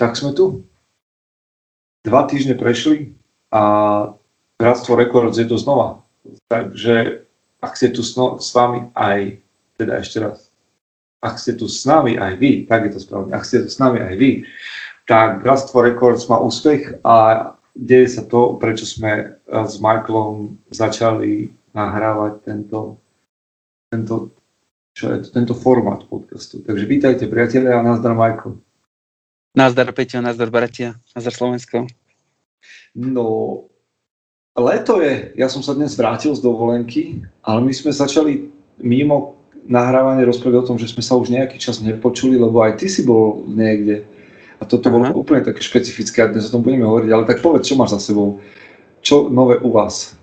Tak sme tu. Dva týždne prešli a Bratstvo Records je tu znova. Takže ak ste tu no, s vami aj, teda ešte raz, ak ste tu s nami aj vy, tak je to správne, ak ste tu s nami aj vy, tak Bratstvo Records má úspech a deje sa to, prečo sme s Michaelom začali nahrávať tento, tento, čo je to, tento formát podcastu. Takže vítajte priatelia a nazdar Michael. Nazdar Peťo, nazdar bratia, nazdar Slovensko. No, leto je, ja som sa dnes vrátil z dovolenky, ale my sme začali mimo nahrávanie rozprávať o tom, že sme sa už nejaký čas nepočuli, lebo aj ty si bol niekde. A toto bolo úplne také špecifické a dnes o tom budeme hovoriť, ale tak povedz, čo máš za sebou? Čo nové u vás?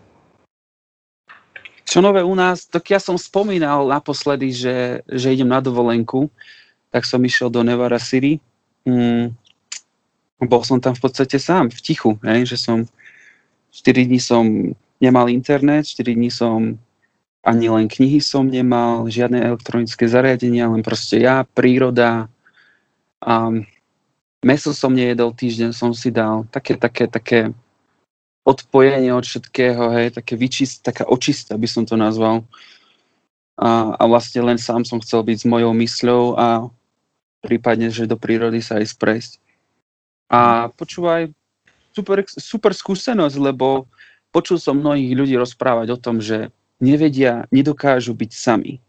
Čo nové u nás? Tak ja som spomínal naposledy, že, že idem na dovolenku, tak som išiel do Nevada City. Mm, bol som tam v podstate sám, v tichu, hej, že som 4 dní som nemal internet, 4 dní som ani len knihy som nemal, žiadne elektronické zariadenia, len proste ja, príroda. A meso som nejedol, týždeň som si dal také, také, také odpojenie od všetkého, hej, také vyčist, taká očista by som to nazval. A, a vlastne len sám som chcel byť s mojou mysľou a prípadne, že do prírody sa aj sprejsť. A počúvaj, super, super skúsenosť, lebo počul som mnohých ľudí rozprávať o tom, že nevedia, nedokážu byť sami.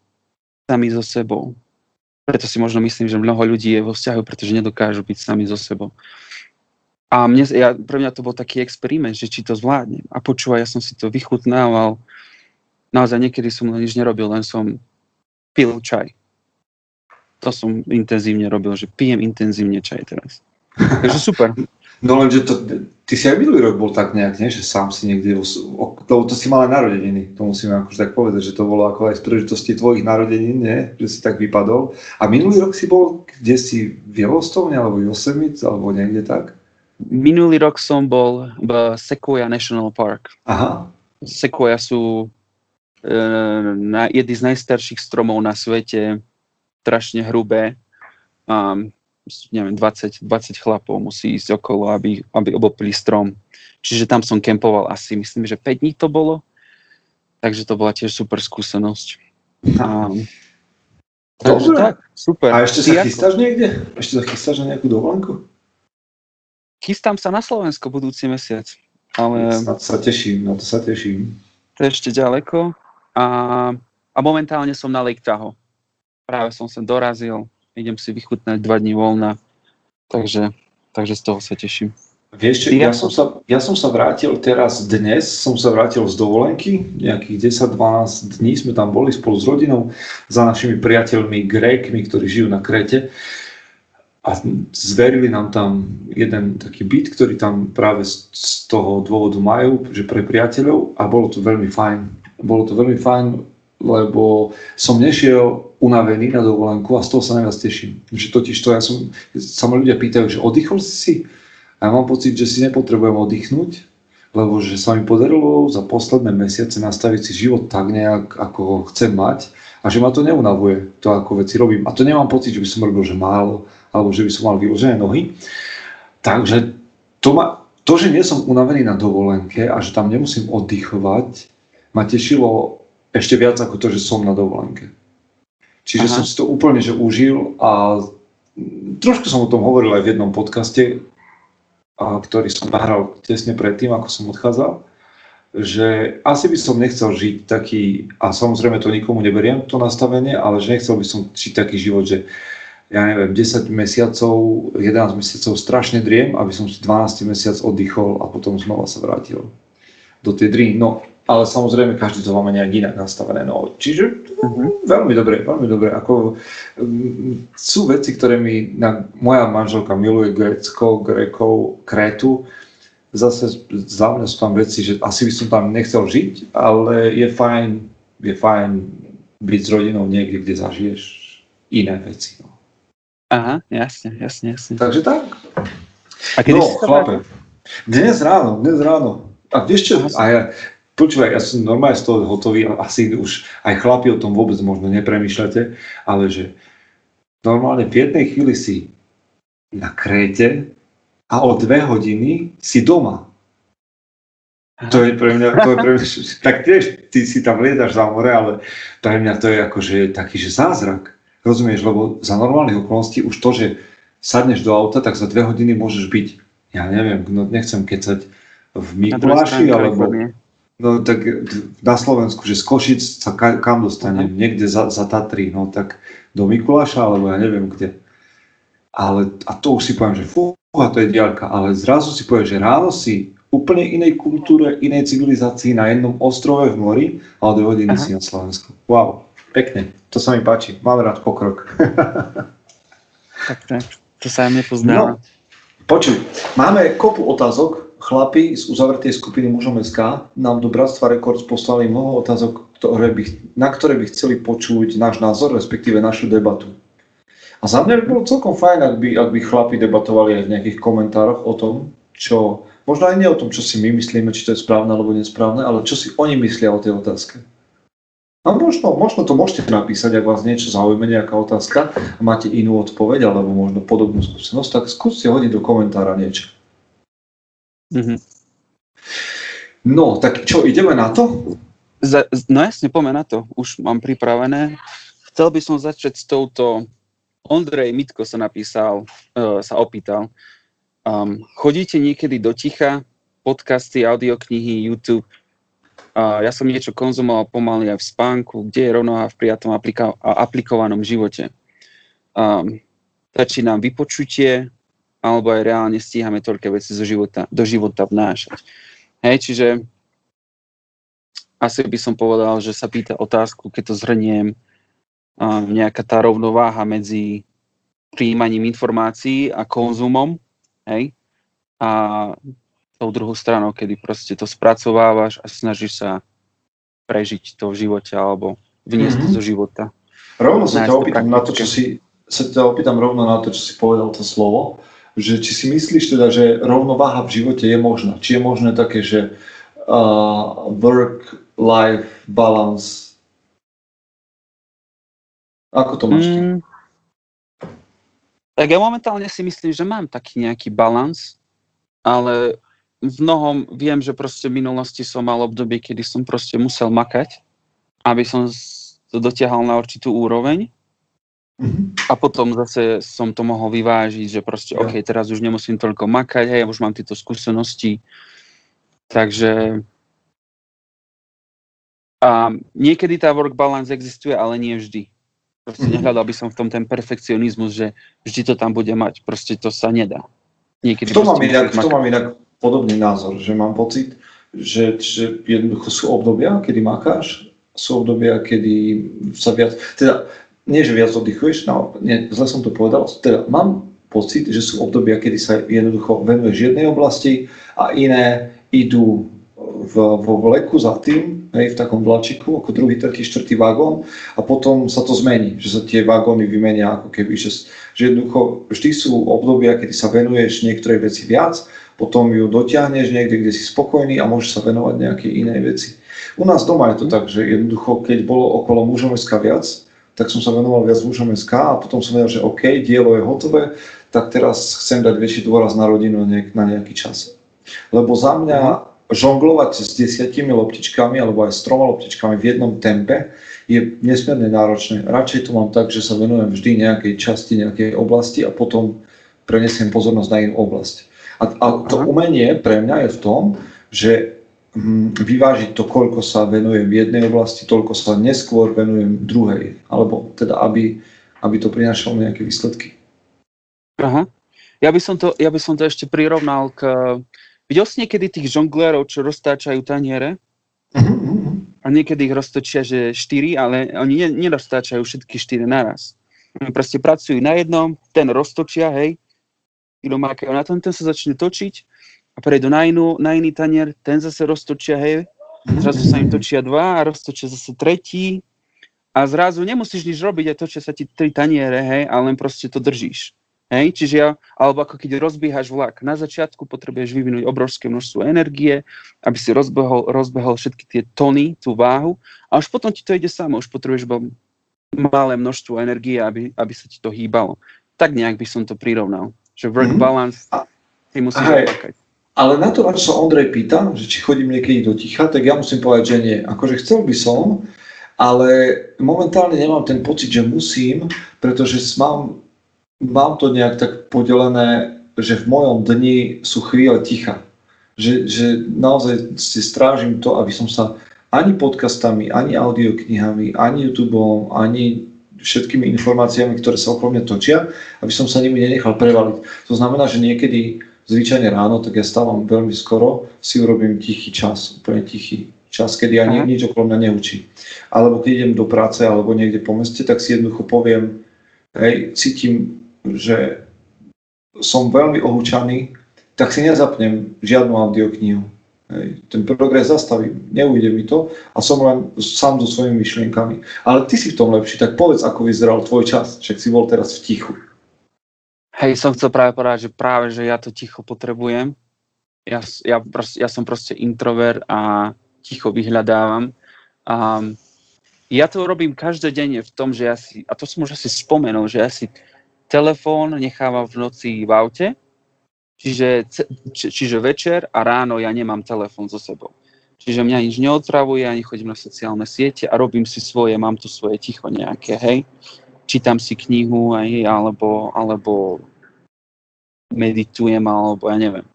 Sami so sebou. Preto si možno myslím, že mnoho ľudí je vo vzťahu, pretože nedokážu byť sami so sebou. A mne, ja, pre mňa to bol taký experiment, že či to zvládnem. A počúvaj, ja som si to vychutnával. Naozaj niekedy som nič nerobil, len som pil čaj. To som intenzívne robil, že pijem intenzívne čaj teraz. Takže super. No lenže to, ty si aj minulý rok bol tak nejak, nie? že sám si niekde, lebo to si mal aj narodeniny, to musíme akože tak povedať, že to bolo ako aj z príležitosti tvojich narodenín, nie? že si tak vypadol. A minulý rok si bol kde si v Yellowstone alebo Yosemite alebo niekde tak? Minulý rok som bol v Sequoia National Park. Aha. Sequoia sú e, na, jedny z najstarších stromov na svete, strašne hrubé. Um, neviem, 20, 20 chlapov musí ísť okolo, aby, aby obopili strom. Čiže tam som kempoval asi, myslím, že 5 dní to bolo. Takže to bola tiež super skúsenosť. A, takže tak, super. A ešte sa Ty chystáš ako? niekde? Ešte sa chystáš na nejakú dovolenku? Chystám sa na Slovensko budúci mesiac. Ale... Na to sa teším, na to sa teším. To je ešte ďaleko. A, a momentálne som na Lake Tahoe. Práve som sa dorazil, idem si vychutnať dva dní voľna, takže, takže z toho sa teším. Vieš, ja, som sa, ja som sa vrátil teraz dnes, som sa vrátil z dovolenky, nejakých 10-12 dní sme tam boli spolu s rodinou, za našimi priateľmi Grékmi, ktorí žijú na Krete a zverili nám tam jeden taký byt, ktorý tam práve z toho dôvodu majú, že pre priateľov a bolo to veľmi fajn. Bolo to veľmi fajn, lebo som nešiel unavený na dovolenku a z toho sa najviac teším. Že totiž to, ja som, sa ma ľudia pýtajú, že oddychol si? A ja mám pocit, že si nepotrebujem oddychnúť, lebo že sa mi podarilo za posledné mesiace nastaviť si život tak nejak, ako ho chcem mať a že ma to neunavuje, to ako veci robím. A to nemám pocit, že by som robil, že málo, alebo že by som mal vyložené nohy. Takže to, ma, to, že nie som unavený na dovolenke a že tam nemusím oddychovať, ma tešilo ešte viac ako to, že som na dovolenke. Čiže Aha. som si to úplne že užil a trošku som o tom hovoril aj v jednom podcaste, a, ktorý som nahral tesne predtým, ako som odchádzal, že asi by som nechcel žiť taký, a samozrejme to nikomu neberiem, to nastavenie, ale že nechcel by som žiť taký život, že ja neviem, 10 mesiacov, 11 mesiacov strašne driem, aby som si 12 mesiac oddychol a potom znova sa vrátil do tej dry. No, ale samozrejme každý to máme nejak inak nastavené. No, čiže uh-huh. veľmi dobre, veľmi dobre. Ako, um, sú veci, ktoré mi, na, moja manželka miluje Grécko, Grékov, Krétu, zase za mňa sú tam veci, že asi by som tam nechcel žiť, ale je fajn, je fajn byť s rodinou niekde, kde zažiješ iné veci. No. Aha, jasne, jasne, jasne. Takže tak. A kedy no, chlape, dnes ráno, dnes ráno. A vieš čo, a ja, Počúvaj, ja som normálne z toho hotový, asi už aj chlapi o tom vôbec možno nepremýšľate, ale že normálne v jednej chvíli si na Kréte a o dve hodiny si doma. To je pre mňa, to je pre mňa, tak tiež ty si tam liedaš za more, ale pre mňa to je akože taký, že zázrak. Rozumieš, lebo za normálnych okolností už to, že sadneš do auta, tak za dve hodiny môžeš byť, ja neviem, no nechcem kecať v Mikuláši, alebo no tak na Slovensku, že z Košic sa kam dostanem, niekde za, za Tatry, no tak do Mikuláša, alebo ja neviem kde. Ale, a to už si poviem, že fú, a to je diaľka, ale zrazu si poviem, že ráno si úplne inej kultúre, inej civilizácii na jednom ostrove v mori a o dve hodiny si na Slovensku. Wow, pekne, to sa mi páči, mám rád pokrok. tak, tak, to sa im nepoznáva. No, počuj, máme kopu otázok, chlapi z uzavretej skupiny mužom SK nám do Bratstva Records poslali mnoho otázok, ktoré by, na ktoré by chceli počuť náš názor, respektíve našu debatu. A za mňa by bolo celkom fajn, ak by, ak by chlapi debatovali aj v nejakých komentároch o tom, čo Možno aj nie o tom, čo si my myslíme, či to je správne alebo nesprávne, ale čo si oni myslia o tej otázke. A možno, možno to môžete napísať, ak vás niečo zaujíma, nejaká otázka a máte inú odpoveď alebo možno podobnú skúsenosť, tak skúste hodiť do komentára niečo. Mm-hmm. No, tak čo, ideme na to? Za, no jasne, poďme na to. Už mám pripravené. Chcel by som začať s touto... Ondrej Mitko sa napísal, uh, sa opýtal, Um, chodíte niekedy do ticha, podcasty, audioknihy, YouTube. Uh, ja som niečo konzumoval pomaly aj v spánku, kde je rovnoha v prijatom aplika- aplikovanom živote. Um, stačí nám vypočutie, alebo aj reálne stíhame toľké veci zo života, do života vnášať. Hej, čiže asi by som povedal, že sa pýta otázku, keď to zhrniem, nejaká tá rovnováha medzi príjmaním informácií a konzumom, hej? A tou druhou stranou, kedy proste to spracovávaš a snažíš sa prežiť to v živote alebo vniesť mm-hmm. zo života. Rovno sa ťa opýtam na to, čo si, sa ťa opýtam rovno na to, čo si povedal to slovo, že či si myslíš teda, že rovnováha v živote je možná. Či je možné také, že uh, work-life balance. Ako to máš? Mm, tak ja momentálne si myslím, že mám taký nejaký balans, ale v mnohom viem, že proste v minulosti som mal obdobie, kedy som proste musel makať, aby som to dotiahal na určitú úroveň. A potom zase som to mohol vyvážiť, že proste, ja. OK, teraz už nemusím toľko makať, hej, ja už mám tieto skúsenosti. Takže a niekedy tá work balance existuje, ale nie vždy. Proste mm-hmm. nehľadal by som v tom ten perfekcionizmus, že vždy to tam bude mať. Proste to sa nedá. Niekedy to, mám inak, to mám inak podobný názor, že mám pocit, že, že jednoducho sú obdobia, kedy makáš, sú obdobia, kedy sa viac, teda nie, že viac oddychuješ, no, nie, zle som to povedal, teda mám pocit, že sú obdobia, kedy sa jednoducho venuješ jednej oblasti a iné idú v, vo vleku za tým, hej, v takom vlačiku, ako druhý, tretí, štvrtý vagón a potom sa to zmení, že sa tie vagóny vymenia ako keby, že, že jednoducho vždy sú obdobia, kedy sa venuješ niektorej veci viac, potom ju dotiahneš niekde, kde si spokojný a môžeš sa venovať nejakej inej veci. U nás doma je to tak, že jednoducho, keď bolo okolo mužomeska viac, tak som sa venoval viac mužom SK a potom som vedel, že OK, dielo je hotové, tak teraz chcem dať väčší dôraz na rodinu na nejaký čas. Lebo za mňa mhm žonglovať s desiatimi loptičkami alebo aj s troma loptičkami v jednom tempe je nesmierne náročné. Radšej to mám tak, že sa venujem vždy nejakej časti, nejakej oblasti a potom prenesiem pozornosť na inú oblasť. A, a to umenie pre mňa je v tom, že vyvážiť to, koľko sa venujem v jednej oblasti, toľko sa neskôr venujem druhej. Alebo teda, aby, aby to prinášalo nejaké výsledky. Aha. Ja by som to, ja by som to ešte prirovnal k Videl si niekedy tých žonglérov, čo roztáčajú taniere? A niekedy ich roztočia, že štyri, ale oni neroztáčajú všetky štyri naraz. Oni proste pracujú na jednom, ten roztočia, hej, kto mákajú na tom, ten sa začne točiť a prejdú na, inú, na iný tanier, ten zase roztočia, hej, zrazu sa im točia dva a roztočia zase tretí a zrazu nemusíš nič robiť a točia sa ti tri taniere, hej, ale len proste to držíš. Hej? Čiže ja, alebo ako keď rozbiehaš vlak, na začiatku potrebuješ vyvinúť obrovské množstvo energie, aby si rozbehol, rozbehol všetky tie tony, tú váhu a už potom ti to ide samo, už potrebuješ iba malé množstvo energie, aby, aby sa ti to hýbalo. Tak nejak by som to prirovnal. Že work Mhm. balance, ty musíš Hej. Ale na to, na čo sa Ondrej pýta, že či chodím niekedy do ticha, tak ja musím povedať, že nie. Akože chcel by som, ale momentálne nemám ten pocit, že musím, pretože mám, mám to nejak tak podelené, že v mojom dni sú chvíle ticha. Že, že naozaj si strážim to, aby som sa ani podcastami, ani audioknihami, ani YouTubeom, ani všetkými informáciami, ktoré sa okolo mňa točia, aby som sa nimi nenechal prevaliť. To znamená, že niekedy zvyčajne ráno, tak ja stávam veľmi skoro, si urobím tichý čas, úplne tichý čas, kedy ani Aha. nič okolo mňa neučí. Alebo keď idem do práce alebo niekde po meste, tak si jednoducho poviem, hej, cítim, že som veľmi ohúčaný, tak si nezapnem žiadnu audioknihu. Hej, ten progres zastavím, neujde mi to a som len sám so svojimi myšlienkami. Ale ty si v tom lepší, tak povedz, ako vyzeral tvoj čas, však si bol teraz v tichu. Hej, som chcel práve povedať, že práve, že ja to ticho potrebujem. Ja, ja, ja som proste introvert a ticho vyhľadávam. A ja to robím každodenne v tom, že ja si, a to som už asi spomenul, že ja si telefón nechávam v noci v aute, čiže, či, čiže večer a ráno ja nemám telefón so sebou. Čiže mňa nič neotravuje, ani chodím na sociálne siete a robím si svoje, mám tu svoje ticho nejaké, hej čítam si knihu aj, alebo, alebo meditujem, alebo ja neviem.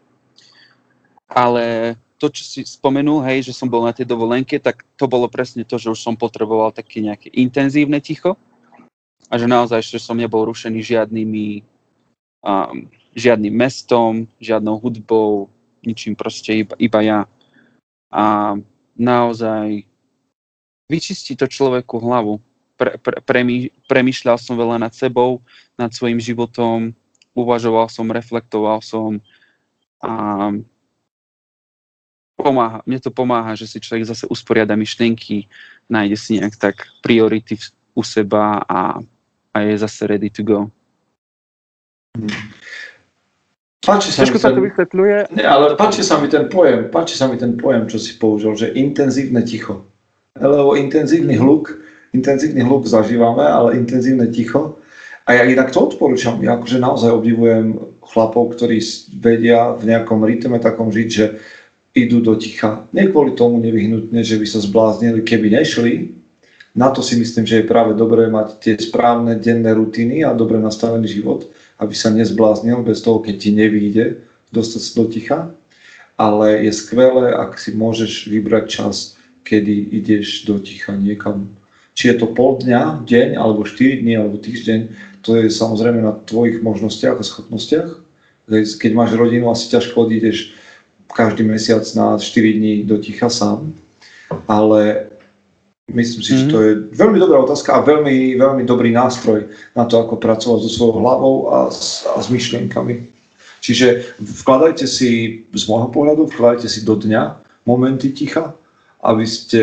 Ale to, čo si spomenul, hej, že som bol na tej dovolenke, tak to bolo presne to, že už som potreboval také nejaké intenzívne ticho a že naozaj, že som nebol rušený žiadnymi um, žiadnym mestom, žiadnou hudbou, ničím proste iba, iba ja. A naozaj vyčistí to človeku hlavu. Pre, pre, premý, premýšľal som veľa nad sebou, nad svojim životom, uvažoval som, reflektoval som a pomáha, mne to pomáha, že si človek zase usporiada myšlienky, nájde si nejak tak priority u seba a, a je zase ready to go. Páči sa, Ťažko mi sa ten, to vysvetľuje. nie, ale páči sa mi ten pojem, páči sa mi ten pojem, čo si použil, že intenzívne ticho. Lebo intenzívny hluk, intenzívny hluk zažívame, ale intenzívne ticho. A ja inak to odporúčam, ja akože naozaj obdivujem chlapov, ktorí vedia v nejakom rytme takom žiť, že idú do ticha. Nie kvôli tomu nevyhnutne, že by sa zbláznili, keby nešli. Na to si myslím, že je práve dobré mať tie správne denné rutiny a dobre nastavený život, aby sa nezbláznil bez toho, keď ti nevíde dostať do ticha. Ale je skvelé, ak si môžeš vybrať čas, kedy ideš do ticha niekam. Či je to pol dňa, deň, alebo 4 dní, alebo týždeň, to je samozrejme na tvojich možnostiach a schopnostiach. Keď máš rodinu, asi ťažko odídeš každý mesiac na 4 dní do ticha sám. Ale myslím si, že to je veľmi dobrá otázka a veľmi, veľmi dobrý nástroj na to, ako pracovať so svojou hlavou a s, a s myšlienkami. Čiže vkladajte si, z môjho pohľadu, vkladajte si do dňa momenty ticha, aby ste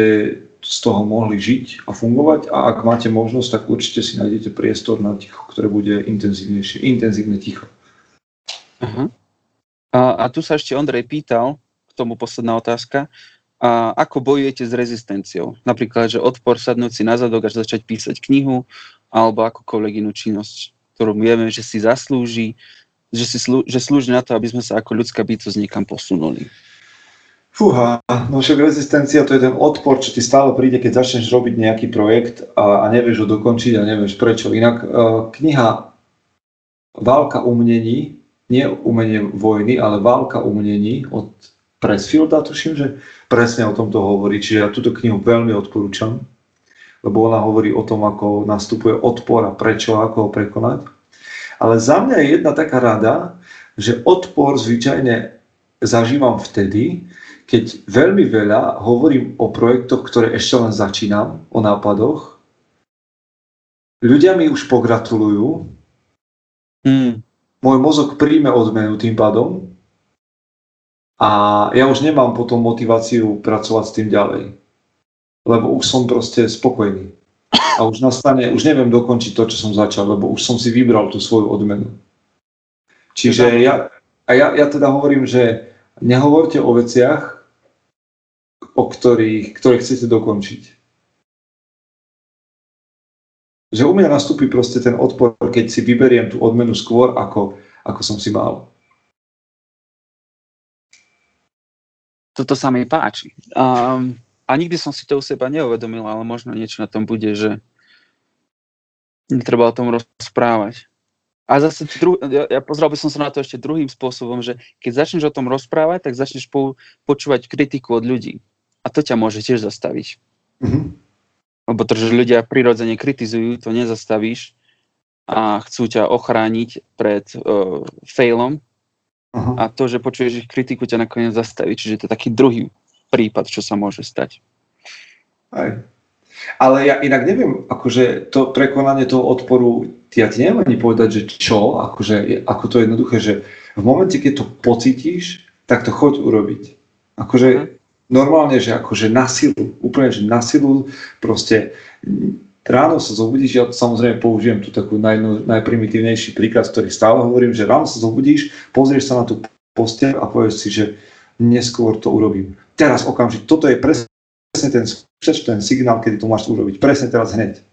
z toho mohli žiť a fungovať a ak máte možnosť, tak určite si nájdete priestor na ticho, ktoré bude intenzívnejšie, intenzívne ticho. Aha. A, a tu sa ešte Ondrej pýtal, k tomu posledná otázka, a ako bojujete s rezistenciou? Napríklad, že odpor sadnúť si na zadok až začať písať knihu, alebo akúkoľvek inú činnosť, ktorú vieme, že si zaslúži, že, si slú, že slúži na to, aby sme sa ako ľudská bytosť niekam posunuli. Fúha, no však rezistencia to je ten odpor, čo ti stále príde, keď začneš robiť nejaký projekt a, a nevieš ho dokončiť a nevieš prečo. Inak uh, kniha Válka umenení, nie umenie vojny, ale Válka umenení od Pressfielda, tuším, že presne o tomto hovorí. Čiže ja túto knihu veľmi odporúčam, lebo ona hovorí o tom, ako nastupuje odpor a prečo, ako ho prekonať. Ale za mňa je jedna taká rada, že odpor zvyčajne zažívam vtedy, keď veľmi veľa hovorím o projektoch, ktoré ešte len začínam, o nápadoch. Ľudia mi už pogratulujú, Hmm. môj mozog príjme odmenu tým pádom a ja už nemám potom motiváciu pracovať s tým ďalej. Lebo už som proste spokojný. A už nastane, už neviem dokončiť to, čo som začal, lebo už som si vybral tú svoju odmenu. Čiže ja, a ja, ja teda hovorím, že nehovorte o veciach, o ktorých, ktoré chcete dokončiť. Že u mňa nastúpi proste ten odpor, keď si vyberiem tú odmenu skôr, ako, ako som si mal. Toto sa mi páči. Um, a nikdy som si to u seba neuvedomil, ale možno niečo na tom bude, že netreba o tom rozprávať. A zase, dru- ja, ja pozrel by som sa na to ešte druhým spôsobom, že keď začneš o tom rozprávať, tak začneš po- počúvať kritiku od ľudí. A to ťa môže tiež zastaviť. Mm-hmm. Lebo to, že ľudia prirodzene kritizujú, to nezastavíš a chcú ťa ochrániť pred uh, failom. Aha. A to, že počuješ ich kritiku, ťa nakoniec zastaví. Čiže to je taký druhý prípad, čo sa môže stať. Aj. Ale ja inak neviem, akože to prekonanie toho odporu, ja ti neviem ani povedať, že čo, akože, ako to je jednoduché, že v momente, keď to pocítiš, tak to choď urobiť. Akože Mhm. Normálne, že akože na silu, úplne, že na silu, proste ráno sa zobudíš, ja samozrejme použijem tu takú naj, najprimitívnejší príkaz, ktorý stále hovorím, že ráno sa zobudíš, pozrieš sa na tú posteľ a povieš si, že neskôr to urobím. Teraz okamžite, toto je presne ten ten signál, kedy to máš urobiť. Presne teraz hneď.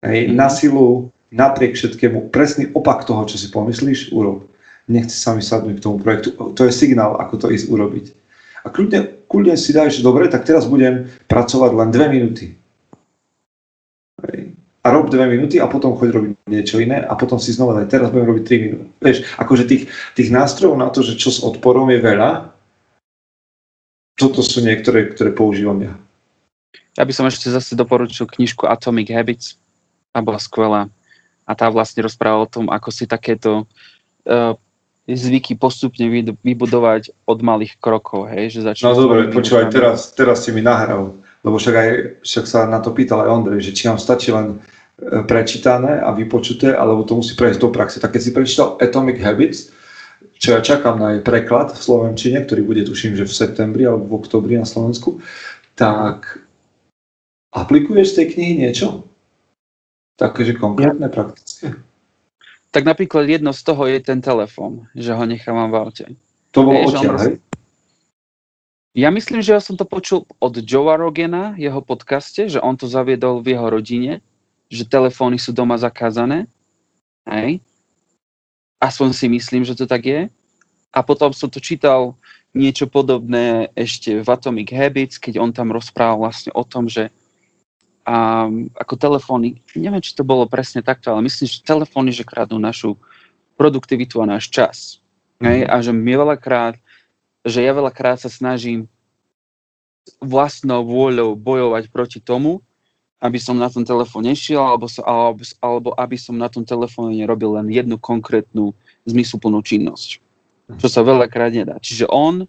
Hej, Mhm. na silu, napriek všetkému, presný opak toho, čo si pomyslíš, urob. Nechci sa mi sadnúť k tomu projektu. To je signál, ako to ísť urobiť. A kľudne, kľudne si dáš, dobre, tak teraz budem pracovať len dve minúty. A rob dve minúty a potom choď robiť niečo iné a potom si znova daj, teraz budem robiť 3 minúty. Vieš, akože tých, tých nástrojov na to, že čo s odporom je veľa, toto sú niektoré, ktoré používam ja. Ja by som ešte zase doporučil knižku Atomic Habits. Tá bola skvelá. A tá vlastne rozpráva o tom, ako si takéto uh, zvyky postupne vybudovať od malých krokov. Hej? Že No začneš dobre, počúvaj, teraz, teraz si mi nahral, lebo však, aj, však sa na to pýtal aj Ondrej, že či nám stačí len e, prečítané a vypočuté, alebo to musí prejsť do praxe. Tak keď si prečítal Atomic Habits, čo ja čakám na jej preklad v Slovenčine, ktorý bude tuším, že v septembri alebo v oktobri na Slovensku, tak aplikuješ z tej knihy niečo? Také, že konkrétne, praktické? Tak napríklad jedno z toho je ten telefón, že ho nechávam v aute. To bolo Vieš, odtiaľ, hej? Ja myslím, že ja som to počul od Joea Rogena, jeho podcaste, že on to zaviedol v jeho rodine, že telefóny sú doma zakázané. Hej. Aspoň si myslím, že to tak je. A potom som to čítal niečo podobné ešte v Atomic Habits, keď on tam rozprával vlastne o tom, že a, ako telefóny, neviem, či to bolo presne takto, ale myslím, že telefóny, že kradnú našu produktivitu a náš čas. Hej? A že my veľakrát že ja veľakrát sa snažím vlastnou vôľou bojovať proti tomu, aby som na tom telefóne nešiel, alebo, alebo, alebo aby som na tom telefóne nerobil len jednu konkrétnu zmysluplnú činnosť. Čo sa veľakrát nedá. Čiže on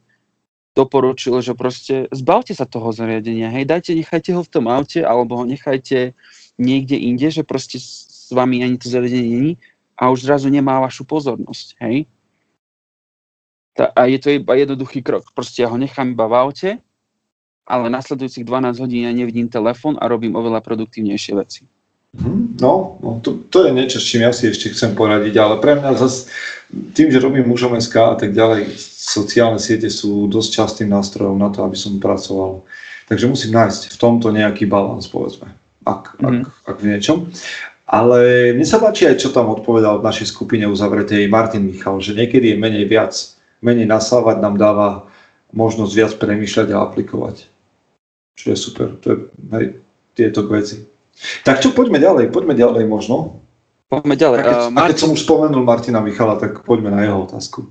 doporučil, že proste zbavte sa toho zariadenia, hej, dajte, nechajte ho v tom aute, alebo ho nechajte niekde inde, že proste s vami ani to zariadenie není a už zrazu nemá vašu pozornosť, hej. Ta, a je to iba jednoduchý krok. Proste ja ho nechám iba v aute, ale nasledujúcich 12 hodín ja nevidím telefón a robím oveľa produktívnejšie veci. Mhm, No, no to, to je niečo, s čím ja si ešte chcem poradiť, ale pre mňa zase tým, že robím mužom SK a tak ďalej, sociálne siete sú dosť častým nástrojom na to, aby som pracoval. Takže musím nájsť v tomto nejaký balans, povedzme, ak, mm. ak, Mhm. ak v niečom. Ale mne sa páči aj, čo tam odpovedal v našej skupine uzavretej Martin Michal, že niekedy je menej viac. Menej nasávať nám dáva možnosť viac premýšľať a aplikovať. Čo je super. To je, hej, tieto veci. Tak čo, poďme ďalej, poďme ďalej možno. Poďme ďalej. A keď, Uh, a keď som už spomenul Martina Michala, tak poďme na jeho otázku.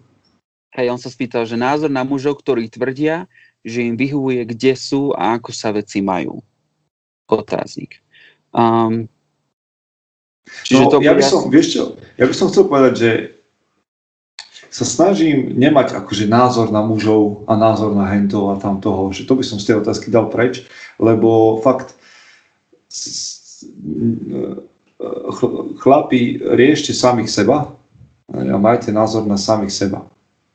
hej, on sa spýtal, že názor na mužov, ktorí tvrdia, že im vyhovuje, kde sú a ako sa veci majú. Otáznik. Um, čiže No, to ja by som, vieš čo, ja by som chcel povedať, že sa snažím nemať akože názor na mužov a názor na hentov a tam toho, že to by som z tej otázky dal preč, lebo fakt chlapi, riešte samých seba a majte názor na samých seba.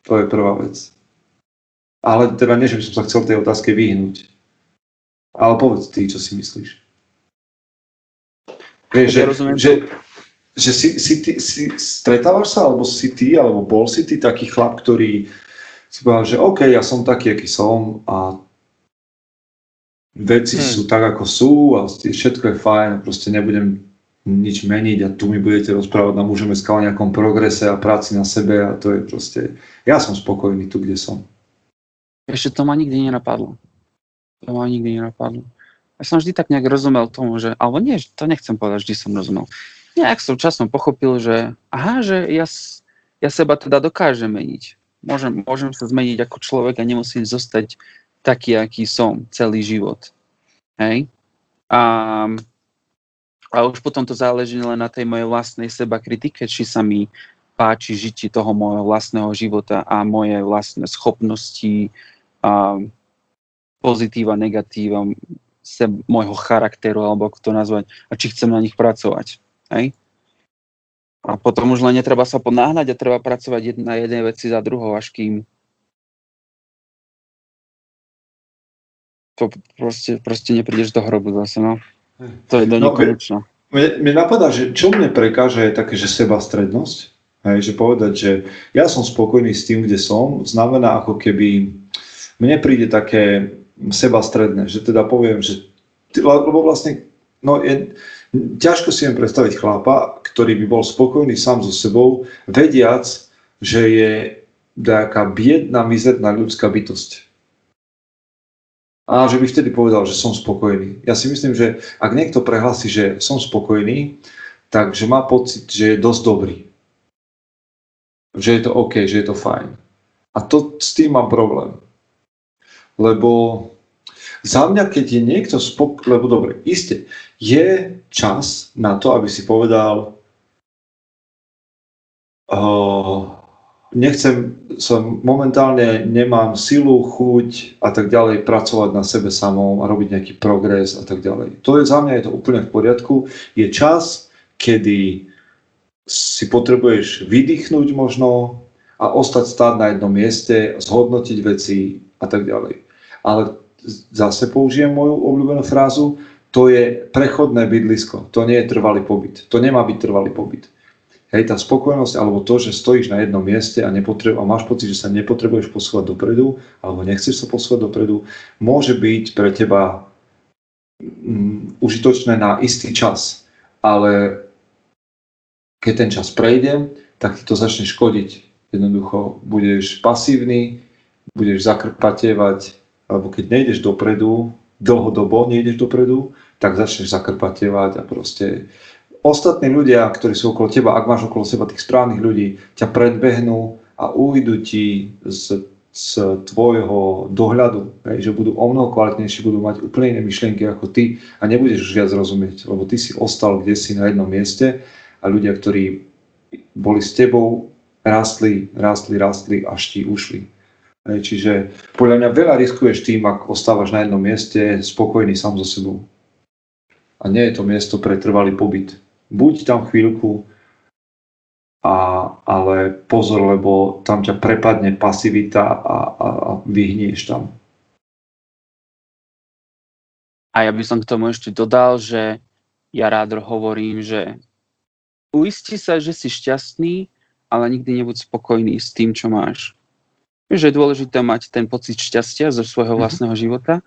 To je prvá vec. Ale teda nie, že by som sa chcel tej otázke vyhnúť. Ale povedz ty, čo si myslíš. Vieš, že, rozumiem. že, že si, si, ty, si, stretávaš sa, alebo si ty, alebo bol si ty taký chlap, ktorý si povedal, že OK, ja som taký, aký som a veci Hmm. sú tak, ako sú a všetko je fajn, proste nebudem nič meniť a tu mi budete rozprávať na môžeme o nejakom progrese a práci na sebe a to je proste, ja som spokojný tu, kde som. Ešte to ma nikdy nenapadlo. To ma nikdy nenapadlo. Ja som vždy tak nejak rozumel tomu, že, alebo nie, to nechcem povedať, vždy som rozumel. Nejak som časom pochopil, že aha, že ja, ja seba teda dokážem meniť. Môžem, môžem sa zmeniť ako človek a nemusím zostať taký, aký som celý život. Hej? A a už potom to záleží len na tej mojej vlastnej seba kritike, či sa mi páči žiť toho môjho vlastného života a moje vlastné schopnosti, a pozitíva, negatíva se, môjho charakteru, alebo ako to nazvať, a či chcem na nich pracovať. Hej? A potom už len netreba sa ponáhľať a treba pracovať na jednej veci za druhou, až kým to proste, proste neprídeš do hrobu zase, no. To je do no, nekonečna. Mne, mne napadá, že čo mne prekáže je také, že sebastrednosť. Hej, že povedať, že ja som spokojný s tým, kde som, znamená ako keby mne príde také sebastredné, že teda poviem, že lebo vlastne no je, ťažko si viem predstaviť chlapa, ktorý by bol spokojný sám so sebou, vediac, že je nejaká biedná, mizerná ľudská bytosť a že by vtedy povedal, že som spokojný. Ja si myslím, že ak niekto prehlási, že som spokojný, takže má pocit, že je dosť dobrý. Že je to OK, že je to fajn. A to s tým mám problém. Lebo za mňa, keď je niekto spokojný, lebo dobre, iste, je čas na to, aby si povedal, uh, nechcem, som momentálne nemám silu, chuť a tak ďalej pracovať na sebe samom a robiť nejaký progres a tak ďalej. To je za mňa je to úplne v poriadku. Je čas, kedy si potrebuješ vydýchnuť možno a ostať stáť na jednom mieste, zhodnotiť veci a tak ďalej. Ale zase použijem moju obľúbenú frázu, to je prechodné bydlisko, to nie je trvalý pobyt. To nemá byť trvalý pobyt. Hej, tá spokojnosť alebo to, že stojíš na jednom mieste a, a máš pocit, že sa nepotrebuješ posúvať dopredu alebo nechceš sa posúvať dopredu, môže byť pre teba um, užitočné na istý čas. Ale keď ten čas prejde, tak ti to začne škodiť. Jednoducho budeš pasívny, budeš zakrpatievať, alebo keď nejdeš dopredu, dlhodobo nejdeš dopredu, tak začneš zakrpatievať a proste ostatní ľudia, ktorí sú okolo teba, ak máš okolo seba tých správnych ľudí, ťa predbehnú a ujdu ti z, z tvojho dohľadu, hej, že budú o mnoho kvalitnejší, budú mať úplne iné myšlienky ako ty a nebudeš už viac rozumieť, lebo ty si ostal kde si na jednom mieste a ľudia, ktorí boli s tebou, rastli, rastli, rastli, až ti ušli. Hej, čiže podľa mňa veľa riskuješ tým, ak ostávaš na jednom mieste spokojný sám so sebou. A nie je to miesto pre trvalý pobyt buď tam chvíľku, a, ale pozor, lebo tam ťa prepadne pasivita a, a, a vyhnieš tam. A ja by som k tomu ešte dodal, že ja rád hovorím, že uisti sa, že si šťastný, ale nikdy nebuď spokojný s tým, čo máš. Že je dôležité mať ten pocit šťastia zo svojho mhm. vlastného života,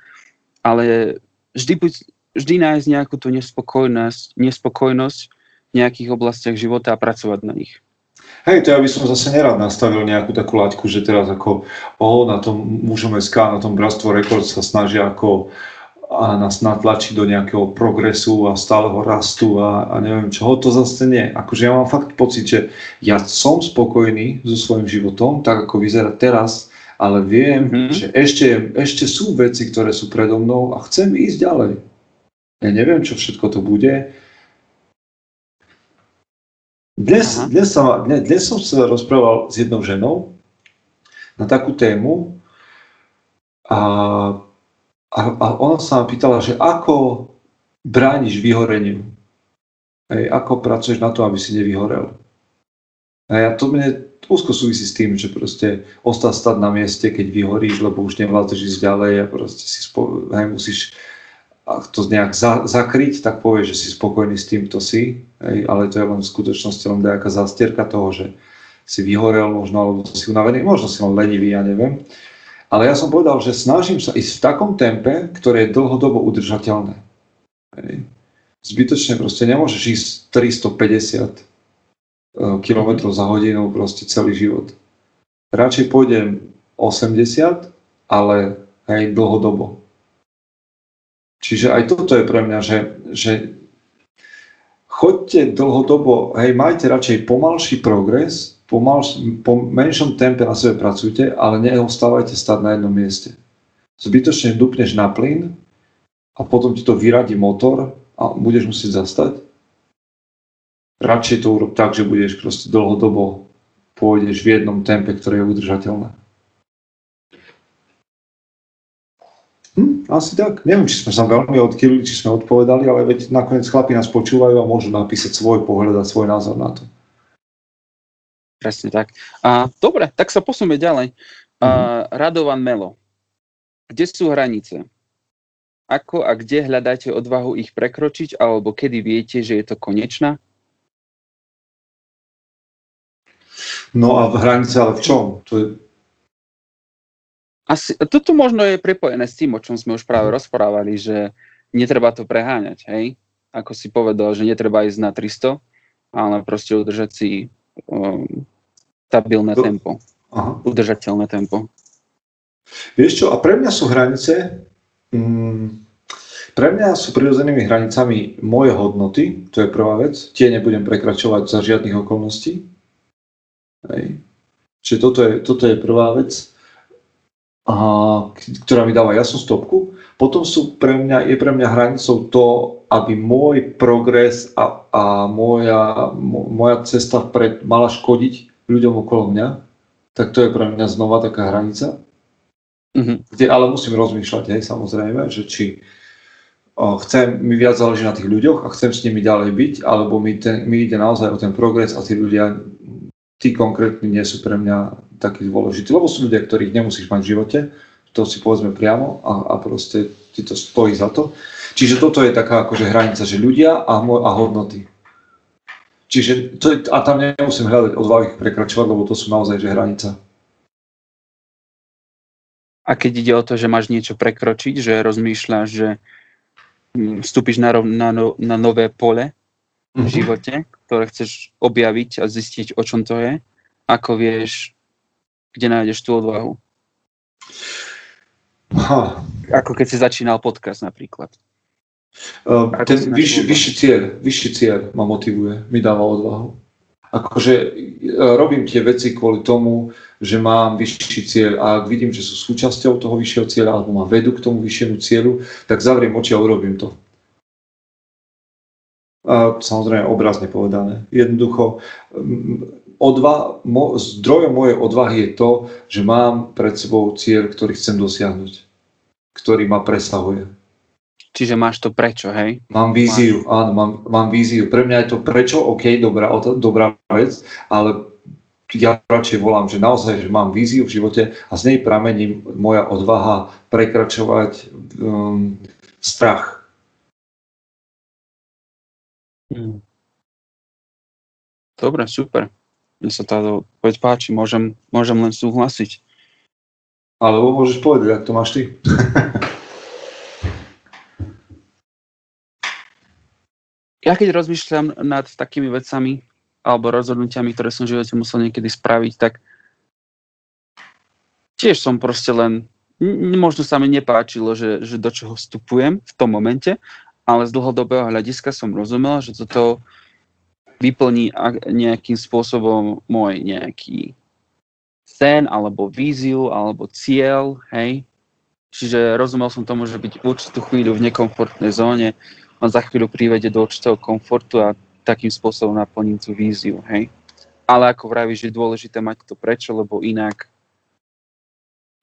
ale vždy buď vždy nájsť nejakú tú nespokojnosť, nespokojnosť nejakých oblastiach života a pracovať na nich. Hej, to ja by som zase nerad nastavil nejakú takú laťku, že teraz ako oh, na tom mužom SK, na tom Bratstvo Rekord sa snažia ako a nás natlačiť do nejakého progresu a stáleho rastu a, a neviem čoho, to zase nie. Akože ja mám fakt pocit, že ja som spokojný so svojím životom, tak ako vyzerá teraz, ale viem, mm-hmm. že ešte, ešte sú veci, ktoré sú predo mnou a chcem ísť ďalej. Ja neviem, čo všetko to bude. Dnes, dnes, som, dnes, dnes som sa rozprával s jednou ženou na takú tému a, a, a ona sa ma pýtala, že ako brániš vyhoreniu? Hej, ako pracuješ na to, aby si nevyhorel? A ja to mne úzko súvisí s tým, že proste ostať stať na mieste, keď vyhoríš, lebo už nevládzeš ísť ďalej a proste si spo, hej, musíš ak to nejak za, zakryť, tak povie, že si spokojný s tým, to si, hej, ale to je len v skutočnosti len nejaká zastierka toho, že si vyhorel možno, alebo si unavený, možno si len lenivý, ja neviem. Ale ja som povedal, že snažím sa ísť v takom tempe, ktoré je dlhodobo udržateľné. Hej. Zbytočne proste nemôžeš ísť 350 km za hodinu proste celý život. Radšej pôjdem 80, ale aj dlhodobo. Čiže aj toto je pre mňa, že, že choďte dlhodobo, hej, majte radšej pomalší progres, pomal, po menšom tempe na sebe pracujte, ale neostávajte stať na jednom mieste. Zbytočne dupneš na plyn a potom ti to vyradí motor a budeš musieť zastať. Radšej to urob tak, že budeš proste dlhodobo pôjdeš v jednom tempe, ktoré je udržateľné. Hm, asi tak. Neviem, či sme sa veľmi odkýlili, či sme odpovedali, ale veď nakoniec chlapi nás počúvajú a môžu napísať svoj pohľad a svoj názor na to. Presne tak. A, dobre, tak sa posunieme ďalej. A, mhm. Radovan Melo. Kde sú hranice? Ako a kde hľadáte odvahu ich prekročiť, alebo kedy viete, že je to konečná? No a v hranice ale v čom? To je, asi, toto možno je prepojené s tým, o čom sme už práve rozprávali, že netreba to preháňať, hej? Ako si povedal, že netreba ísť na 300, ale proste udržať si um, stabilné to... tempo. Aha. Udržateľné tempo. Vieš čo, a pre mňa sú hranice, mm, pre mňa sú prirodzenými hranicami moje hodnoty, to je prvá vec, tie nebudem prekračovať za žiadnych okolností. Hej. Čiže toto je, toto je prvá vec a, ktorá mi dáva jasnú stopku. Potom sú pre mňa, je pre mňa hranicou to, aby môj progres a, a moja, moja cesta vpred mala škodiť ľuďom okolo mňa. Tak to je pre mňa znova taká hranica. Mm-hmm. Kde ale musím rozmýšľať, hej, samozrejme, že či o, chcem, mi viac záleží na tých ľuďoch a chcem s nimi ďalej byť, alebo mi, ten, mi ide naozaj o ten progres a tí ľudia, tí konkrétni nie sú pre mňa taký dôležitý, lebo sú ľudia, ktorých nemusíš mať v živote, to si povedzme priamo a, a proste ti to stojí za to. Čiže toto je taká akože hranica, že ľudia a, a hodnoty. Čiže to je, a tam nemusím hľadať odvahy prekračovať, lebo to sú naozaj že hranica. A keď ide o to, že máš niečo prekročiť, že rozmýšľaš, že mm, vstúpiš na, na, no, na nové pole v mhm. živote, ktoré chceš objaviť a zistiť, o čom to je, ako vieš kde nájdeš tú odvahu? Ha. Ako keď si začínal podcast napríklad. Uh, ten vyšší, vyšší, cieľ, vyšší cieľ ma motivuje, mi dáva odvahu. Akože uh, robím tie veci kvôli tomu, že mám vyšší cieľ a ak vidím, že sú súčasťou toho vyššieho cieľa alebo ma vedú k tomu vyššiemu cieľu, tak zavriem oči a urobím to. Samozrejme obrazne povedané. Jednoducho odva, mo, zdrojom mojej odvahy je to, že mám pred sebou cieľ, ktorý chcem dosiahnuť, ktorý ma presahuje. Čiže máš to prečo, hej? Mám víziu, máš... áno, mám, mám víziu. Pre mňa je to prečo, OK, dobrá, dobrá vec, ale ja radšej volám, že naozaj, že mám víziu v živote a z nej pramení moja odvaha prekračovať um, strach. Hmm. Dobre, super. Mne sa táto odpoveď páči, môžem, môžem len súhlasiť. Alebo môžeš povedať, ak to máš ty. ja keď rozmýšľam nad takými vecami alebo rozhodnutiami, ktoré som v živote musel niekedy spraviť, tak tiež som proste len, možno sa mi nepáčilo, že, že do čoho vstupujem v tom momente, ale z dlhodobého hľadiska som rozumel, že toto vyplní nejakým spôsobom môj nejaký sen, alebo víziu, alebo cieľ, hej. Čiže rozumel som tomu, že byť určitú chvíľu v nekomfortnej zóne ma za chvíľu privede do určitého komfortu a takým spôsobom naplním tú víziu, hej. Ale ako vravíš, je dôležité mať to prečo, lebo inak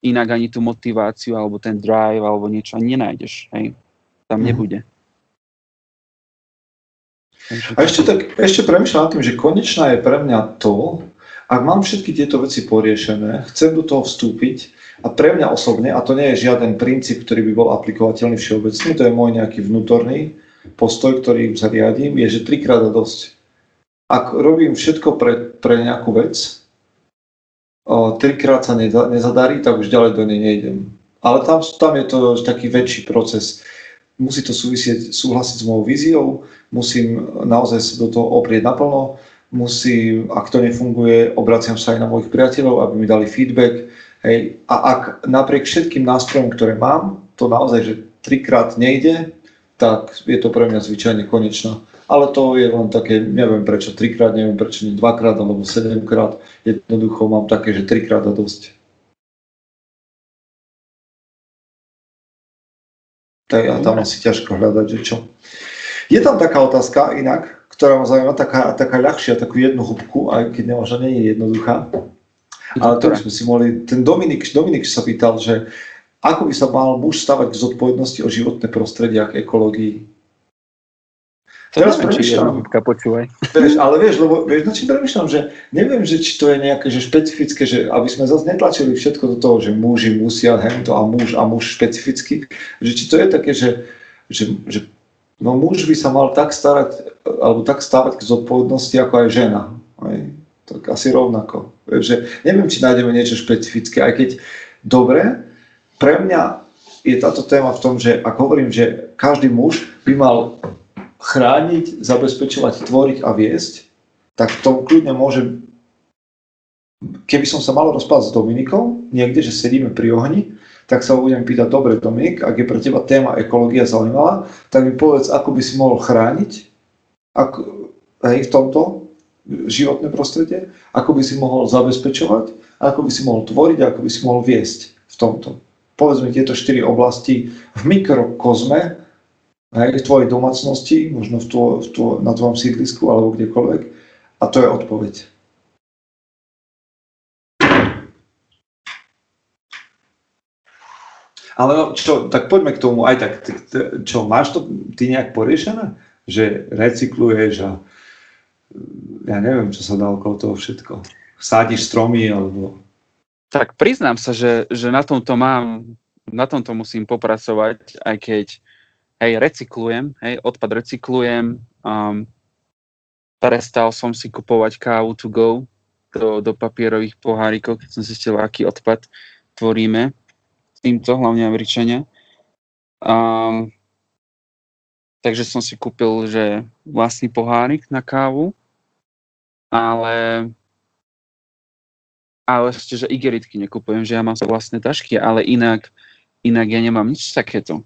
inak ani tú motiváciu, alebo ten drive, alebo niečo nenájdeš, hej. Tam mm. nebude. A ešte, tak, ešte premyšľam nad tým, že konečná je pre mňa to, ak mám všetky tieto veci poriešené, chcem do toho vstúpiť a pre mňa osobne, a to nie je žiaden princíp, ktorý by bol aplikovateľný všeobecne, to je môj nejaký vnútorný postoj, ktorý sa riadím, je, že trikrát a dosť. Ak robím všetko pre, pre nejakú vec, o, trikrát sa nezadarí, tak už ďalej do nej nejdem. Ale tam, tam je to taký väčší proces musí to súvisieť, súhlasiť s mojou víziou, musím naozaj sa do toho oprieť naplno, musím, ak to nefunguje, obraciam sa aj na mojich priateľov, aby mi dali feedback. Hej. A ak napriek všetkým nástrojom, ktoré mám, to naozaj, že trikrát nejde, tak je to pre mňa zvyčajne konečno. Ale to je len také, neviem prečo trikrát, neviem prečo nie dvakrát alebo sedemkrát. Jednoducho mám také, že trikrát a dosť. Tak ja tam asi ťažko hľadať, že čo. Je tam taká otázka inak, ktorá ma zaujíma, taká, taká ľahšia, takú jednu hubku, aj keď nemožno nie je jednoduchá. Ale to by sme si mohli, ten Dominik, Dominik sa pýtal, že ako by sa mal muž stavať k zodpovednosti o životné prostredie a k ekológii? Teraz premyšľam. počúvaj. Vieš, ale vieš, lebo vieš, na čím premyšľam, že neviem, že či to je nejaké že špecifické, že aby sme zase netlačili všetko do toho, že muži musia hento a muž a muž špecificky, že či to je také, že, že, že no muž by sa mal tak starať, alebo tak stávať k zodpovednosti ako aj žena. Aj, tak asi rovnako. Vieš, že neviem, či nájdeme niečo špecifické, aj keď dobre, pre mňa je táto téma v tom, že ak hovorím, že každý muž by mal chrániť, zabezpečovať, tvoriť a viesť, tak to kľudne môže, keby som sa mal rozprávať s Dominikou, niekde, že sedíme pri ohni, tak sa ho budem pýtať, dobre Dominik, ak je pre teba téma ekológia zaujímavá, tak mi povedz, ako by si mohol chrániť ako, hej, v tomto životné prostredie, ako by si mohol zabezpečovať, ako by si mohol tvoriť, ako by si mohol viesť v tomto. Povedzme tieto štyri oblasti v mikrokozme hej, v tvojej domácnosti, možno v tvoj, v tvoj, na tvojom sídlisku alebo kdekoľvek. A to je odpoveď. Ale no, čo, tak poďme k tomu aj tak. Čo, máš to ty nejak poriešené? Že recykluješ a ja neviem, čo sa dá okolo toho všetko. Sádiš stromy alebo... Tak priznám sa, že, že na tomto mám, na tomto musím popracovať, aj keď hej, recyklujem, hej, odpad recyklujem, um, prestal som si kupovať kávu to go do, do papierových pohárikov, keď som zistil, aký odpad tvoríme. Týmto hlavne Američania. Um, takže som si kúpil, že vlastný pohárik na kávu, ale ale ešte, že igeritky nekupujem, že ja mám vlastné tašky, ale inak, inak ja nemám nič takéto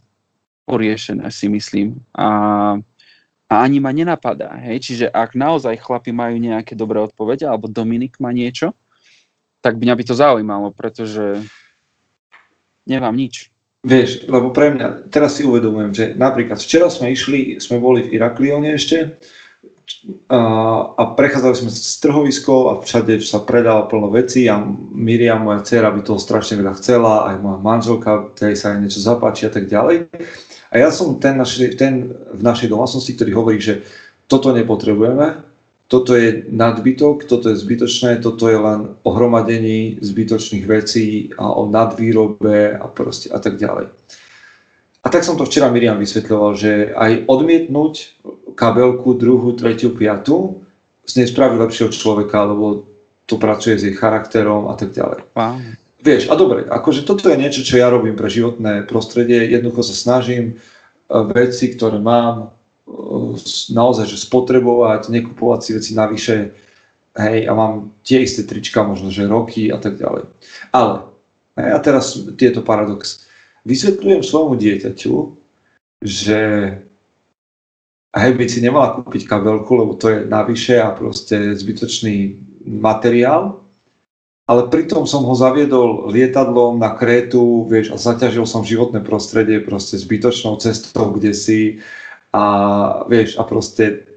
poriešené, si myslím. A, a ani ma nenapadá. Hej? Čiže ak naozaj chlapi majú nejaké dobré odpovede, alebo Dominik má niečo, tak by mňa by to zaujímalo, pretože nemám nič. Vieš, lebo pre mňa, teraz si uvedomujem, že napríklad včera sme išli, sme boli v Iraklione ešte a, a prechádzali sme z trhovisko a všade sa predala plno veci a Miriam, moja dcera, by toho strašne veľa chcela, aj moja manželka, tej sa aj niečo zapáči a tak ďalej. A ja som ten, naši, ten v našej domácnosti, ktorý hovorí, že toto nepotrebujeme, toto je nadbytok, toto je zbytočné, toto je len o hromadení zbytočných vecí a o nadvýrobe a proste a tak ďalej. A tak som to včera Miriam vysvetľoval, že aj odmietnúť kabelku druhú, tretiu, piatu z nej spraví lepšieho človeka, lebo to pracuje s jej charakterom a tak ďalej. Wow. Vieš, a dobre, akože toto je niečo, čo ja robím pre životné prostredie, jednoducho sa snažím e, veci, ktoré mám, e, naozaj, že spotrebovať, nekupovať si veci navyše, hej, a mám tie isté trička, možno, že roky a tak ďalej. Ale, hej, a teraz tieto paradox. Vysvetľujem svojmu dieťaťu, že hej, by si nemala kúpiť kabelku, lebo to je navyše a proste zbytočný materiál, ale pritom som ho zaviedol lietadlom na Krétu, vieš, a zaťažil som životné prostredie proste zbytočnou cestou, kde si a vieš, a proste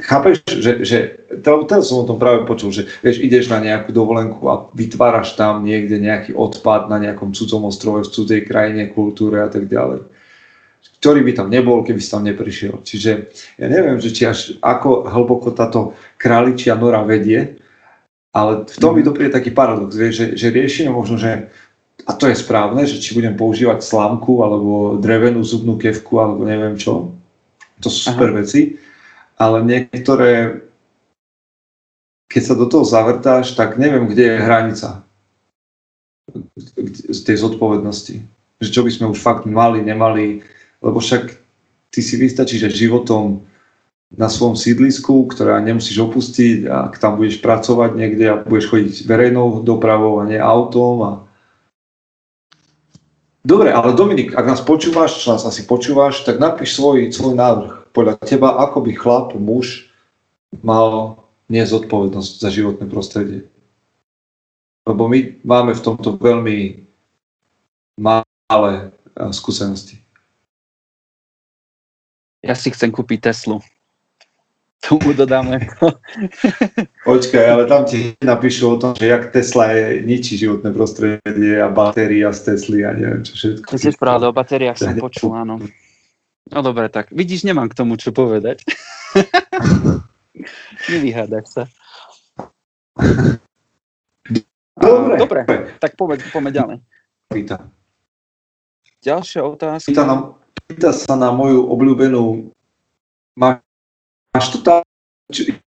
chápeš, že, že teraz som o tom práve počul, že vieš, ideš na nejakú dovolenku a vytváraš tam niekde nejaký odpad na nejakom cudzom ostrove, v cudzej krajine, kultúre a tak ďalej ktorý by tam nebol, keby si tam neprišiel. Čiže ja neviem, že či až ako hlboko táto králičia nora vedie, ale v tom mi doprie taký paradox, vieš, že, že riešime možno, že a to je správne, že či budem používať slámku alebo drevenú zubnú kevku alebo neviem čo. To sú super Aha. veci. Ale niektoré, keď sa do toho zavrtáš, tak neviem, kde je hranica z tej zodpovednosti. Že čo by sme už fakt mali, nemali lebo však ty si vystačíš životom na svojom sídlisku, ktoré nemusíš opustiť a tam budeš pracovať niekde a budeš chodiť verejnou dopravou a nie autom. A... Dobre, ale Dominik, ak nás počúvaš, čo nás asi počúvaš, tak napíš svoj, svoj návrh. Podľa teba, ako by chlap, muž mal nezodpovednosť za životné prostredie. Lebo my máme v tomto veľmi malé skúsenosti. Ja si chcem kúpiť Teslu. Tomu dodáme. Počkaj, ale tam ti napíšu o tom, že jak Tesla je ničí životné prostredie a batéria z Tesly a neviem čo všetko. To tiež pravda, o batériách som počul, áno. No dobre, tak vidíš, nemám k tomu čo povedať. Nevyhádaš sa. Dobre. Dobre, tak povedz, poďme ďalej. Pýta. Ďalšia otázka. Pýta, na, pýta sa na moju obľúbenú máš to či,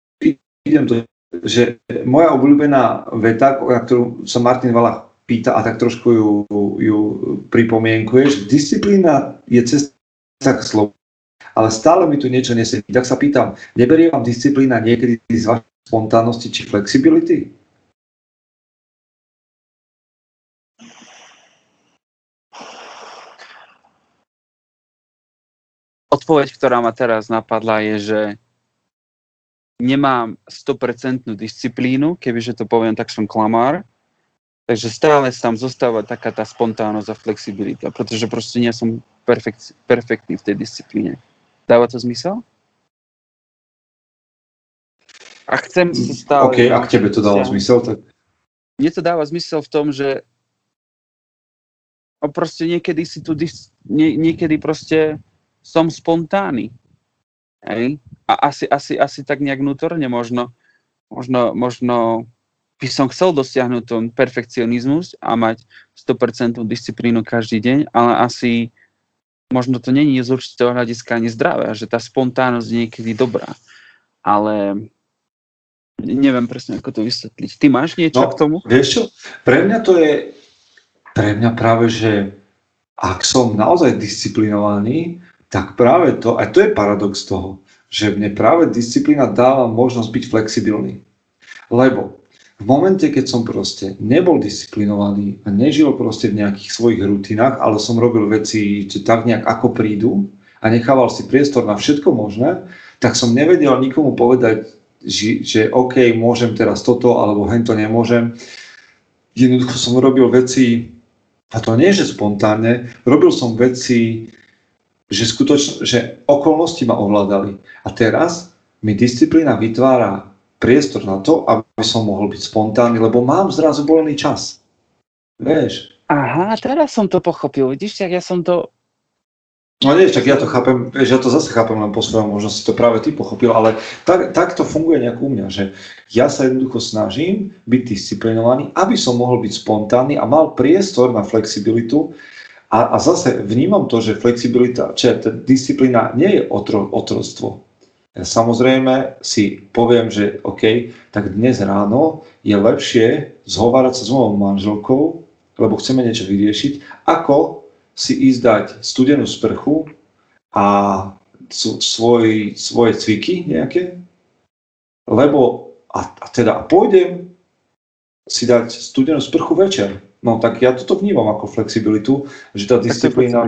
idem to, že moja obľúbená veta, na ktorú sa Martin Valach pýta a tak trošku ju, ju pripomienkuješ, disciplína je cesta k slovu, ale stále mi tu niečo nesedí. Tak sa pýtam, neberie vám disciplína niekedy z vašej spontánnosti či flexibility? Odpoveď, ktorá ma teraz napadla, je, že nemám 100% disciplínu, kebyže to poviem, tak som klamár. Takže stále tam zostáva taká tá spontánnosť a flexibilita, pretože proste nie som perfekt, perfektný v tej disciplíne. Dáva to zmysel? A chcem sa stále... OK, ak tebe to dalo zmysel, tak... Mne to dáva zmysel v tom, že proste niekedy si tu, nie, niekedy proste som spontánny. Hej? A asi, asi, asi tak nejak vnútorne možno, možno, možno by som chcel dosiahnuť ten perfekcionizmus a mať 100% disciplínu každý deň, ale asi možno to není z určitého hľadiska ani zdravé, že tá spontánnosť je niekedy dobrá. Ale neviem presne, ako to vysvetliť. Ty máš niečo no, k tomu? Vieš čo, pre mňa to je, pre mňa práve, že ak som naozaj disciplinovaný, tak práve to, a to je paradox toho, že mne práve disciplína dáva možnosť byť flexibilný. Lebo v momente, keď som proste nebol disciplinovaný a nežil proste v nejakých svojich rutinách, ale som robil veci tak nejak ako prídu a nechával si priestor na všetko možné, tak som nevedel nikomu povedať, že, že OK, môžem teraz toto, alebo hento nemôžem. Jednoducho som robil veci, a to nie, že spontánne, robil som veci že, skutočno, že okolnosti ma ovládali. A teraz mi disciplína vytvára priestor na to, aby som mohol byť spontánny, lebo mám zrazu voľný čas. Vieš? Aha, teraz som to pochopil. Vidíš, jak ja som to... No nie, tak ja to chápem, vieš, ja to zase chápem len po svojom, možno si to práve ty pochopil, ale tak, tak to funguje nejak u mňa, že ja sa jednoducho snažím byť disciplinovaný, aby som mohol byť spontánny a mal priestor na flexibilitu, a, a zase vnímam to, že flexibilita, čiže disciplína nie je otro, otroctvo. Ja samozrejme si poviem, že OK, tak dnes ráno je lepšie zhovárať sa s mojou manželkou, lebo chceme niečo vyriešiť, ako si ísť dať studenú sprchu a svoj, svoje cviky nejaké, lebo a, a teda pôjdem si dať studenú sprchu večer. No tak ja toto vnímam ako flexibilitu, že tá disciplína...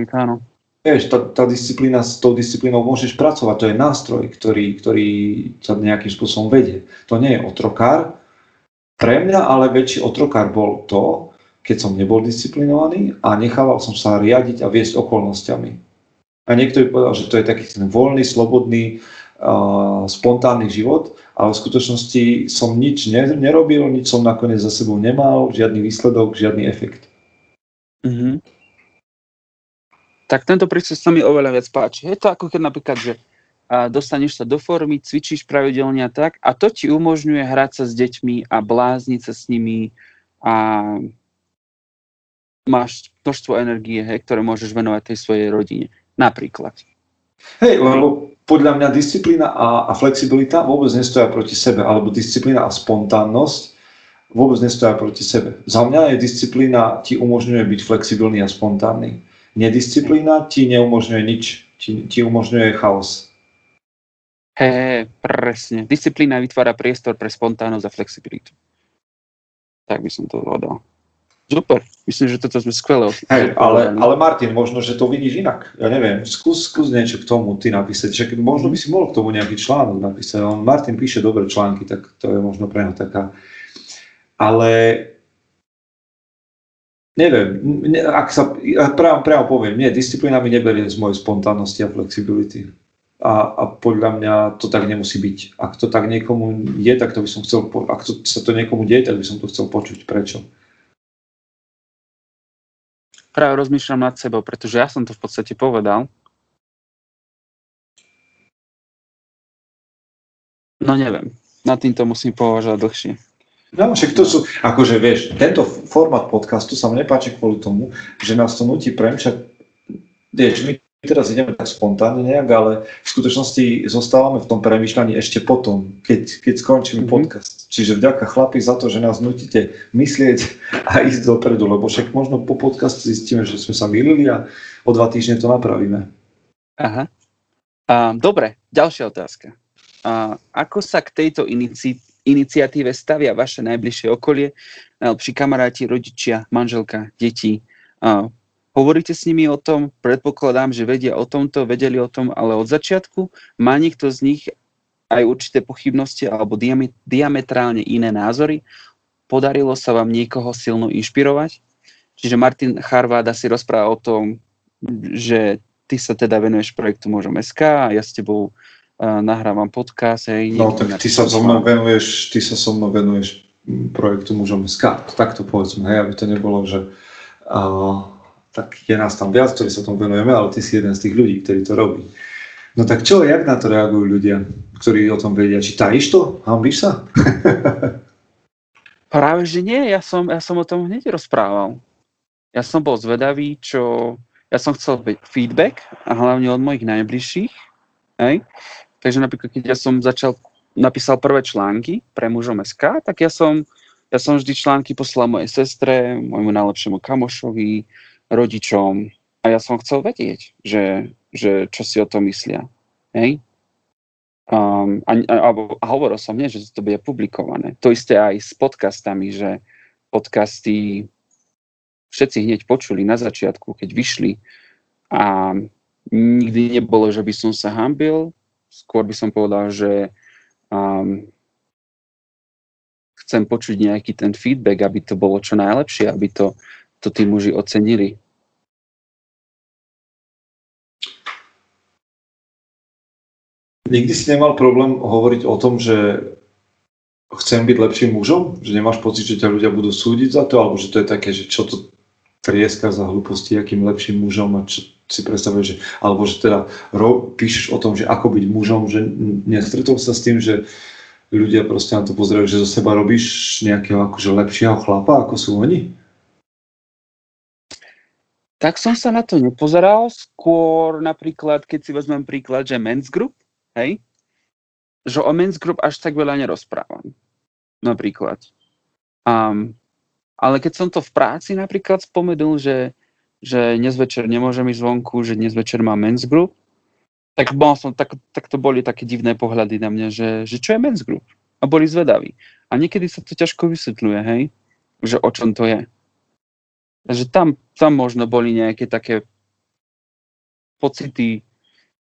Vieš, tá, tá disciplína, s tou disciplínou môžeš pracovať, to je nástroj, ktorý, ktorý sa nejakým spôsobom vedie. To nie je otrokár. Pre mňa ale väčší otrokár bol to, keď som nebol disciplinovaný a nechával som sa riadiť a viesť okolnostiami. A niekto by povedal, že to je taký ten voľný, slobodný, spontánny život, ale v skutočnosti som nič nerobil, nič som nakoniec za sebou nemal, žiadny výsledok, žiadny efekt. Mm-hmm. Tak tento prístup sa mi oveľa viac páči. Je to ako keď napríklad, že a dostaneš sa do formy, cvičíš pravidelne a tak a to ti umožňuje hrať sa s deťmi a blázniť sa s nimi a máš množstvo energie, hej, ktoré môžeš venovať tej svojej rodine. Napríklad. Hej, lebo podľa mňa disciplína a, a flexibilita vôbec nestoja proti sebe, alebo disciplína a spontánnosť vôbec nestoja proti sebe. Za mňa je disciplína ti umožňuje byť flexibilný a spontánny. nedisciplína ti neumožňuje nič, ti, ti umožňuje chaos. Hej, presne. Disciplína vytvára priestor pre spontánnosť a flexibilitu. Tak by som to povedal. Super, myslím, že toto sme skvelé. Hey, ale, ale Martin, možno, že to vidíš inak. Ja neviem, skús, skús niečo k tomu ty napísať. Však možno by si mohol k tomu nejaký článok napísať. On, Martin píše dobré články, tak to je možno pre neho taká... Ale neviem, ne, ak sa, ja priamo, priamo poviem, nie, disciplína mi neberie z mojej spontánnosti a flexibility. A, a podľa mňa to tak nemusí byť. Ak to tak niekomu je, tak to by som chcel, ak to, sa to niekomu deje, tak by som to chcel počuť. Prečo? Práve rozmýšľam nad sebou, pretože ja som to v podstate povedal. No neviem, nad týmto musím považovať dlhšie. No, však to sú, akože vieš, tento formát podcastu sa mi nepáči kvôli tomu, že nás to nutí premčať, vieš, my teraz ideme tak spontánne nejak, ale v skutočnosti zostávame v tom premýšľaní ešte potom, keď, keď skončíme mm-hmm. podcast. Čiže vďaka chlapi za to, že nás nutíte myslieť a ísť dopredu, lebo však možno po podcastu zistíme, že sme sa milili a o dva týždne to napravíme. Aha. A, dobre, ďalšia otázka. A, ako sa k tejto inici- iniciatíve stavia vaše najbližšie okolie, najlepší kamaráti, rodičia, manželka, deti, a, Hovoríte s nimi o tom, predpokladám, že vedia o tomto, vedeli o tom, ale od začiatku má niekto z nich aj určité pochybnosti alebo diametrálne iné názory. Podarilo sa vám niekoho silno inšpirovať? Čiže Martin Charváda si rozpráva o tom, že ty sa teda venuješ projektu Môžem SK a ja s tebou uh, nahrávam podcast. Hej, no tak ty sa, so mnou venuješ, ty sa so mnou venuješ projektu Môžem SK. Takto povedzme, hej, aby to nebolo, že uh, tak je nás tam viac, ktorí sa tomu venujeme, ale ty si jeden z tých ľudí, ktorí to robí. No tak čo, jak na to reagujú ľudia, ktorí o tom vedia? Či tajíš to? Hambíš sa? Práve, že nie. Ja som, ja som o tom hneď rozprával. Ja som bol zvedavý, čo... Ja som chcel feedback a hlavne od mojich najbližších. Hej? Takže napríklad, keď ja som začal, napísal prvé články pre mužom SK, tak ja som, ja som vždy články poslal mojej sestre, môjmu najlepšiemu kamošovi, rodičom a ja som chcel vedieť, že, že čo si o tom myslia. Hej? Um, a, a, a hovoril som nie, že to bude publikované. To isté aj s podcastami, že podcasty všetci hneď počuli na začiatku, keď vyšli a nikdy nebolo, že by som sa hambil, skôr by som povedal, že um, chcem počuť nejaký ten feedback, aby to bolo čo najlepšie, aby to to tí muži ocenili. Nikdy si nemal problém hovoriť o tom, že chcem byť lepším mužom? Že nemáš pocit, že ťa ľudia budú súdiť za to? Alebo že to je také, že čo to trieska za hlúposti, akým lepším mužom a čo si predstavuješ, že, alebo že teda ro, píšeš o tom, že ako byť mužom, že nestretol sa s tým, že ľudia proste na to pozerajú, že zo seba robíš nejakého akože lepšieho chlapa, ako sú oni? Tak som sa na to nepozeral, skôr napríklad, keď si vezmem príklad, že Men's Group, hej, že o Men's Group až tak veľa nerozprávam. Napríklad. Um, ale keď som to v práci napríklad spomenul, že, že dnes večer nemôžem ísť zvonku, že dnes večer mám Men's Group, tak, bol som, tak, tak to boli také divné pohľady na mňa, že, že čo je Men's Group? A boli zvedaví. A niekedy sa to ťažko vysvetľuje, hej, že o čom to je. Takže tam, tam možno boli nejaké také pocity,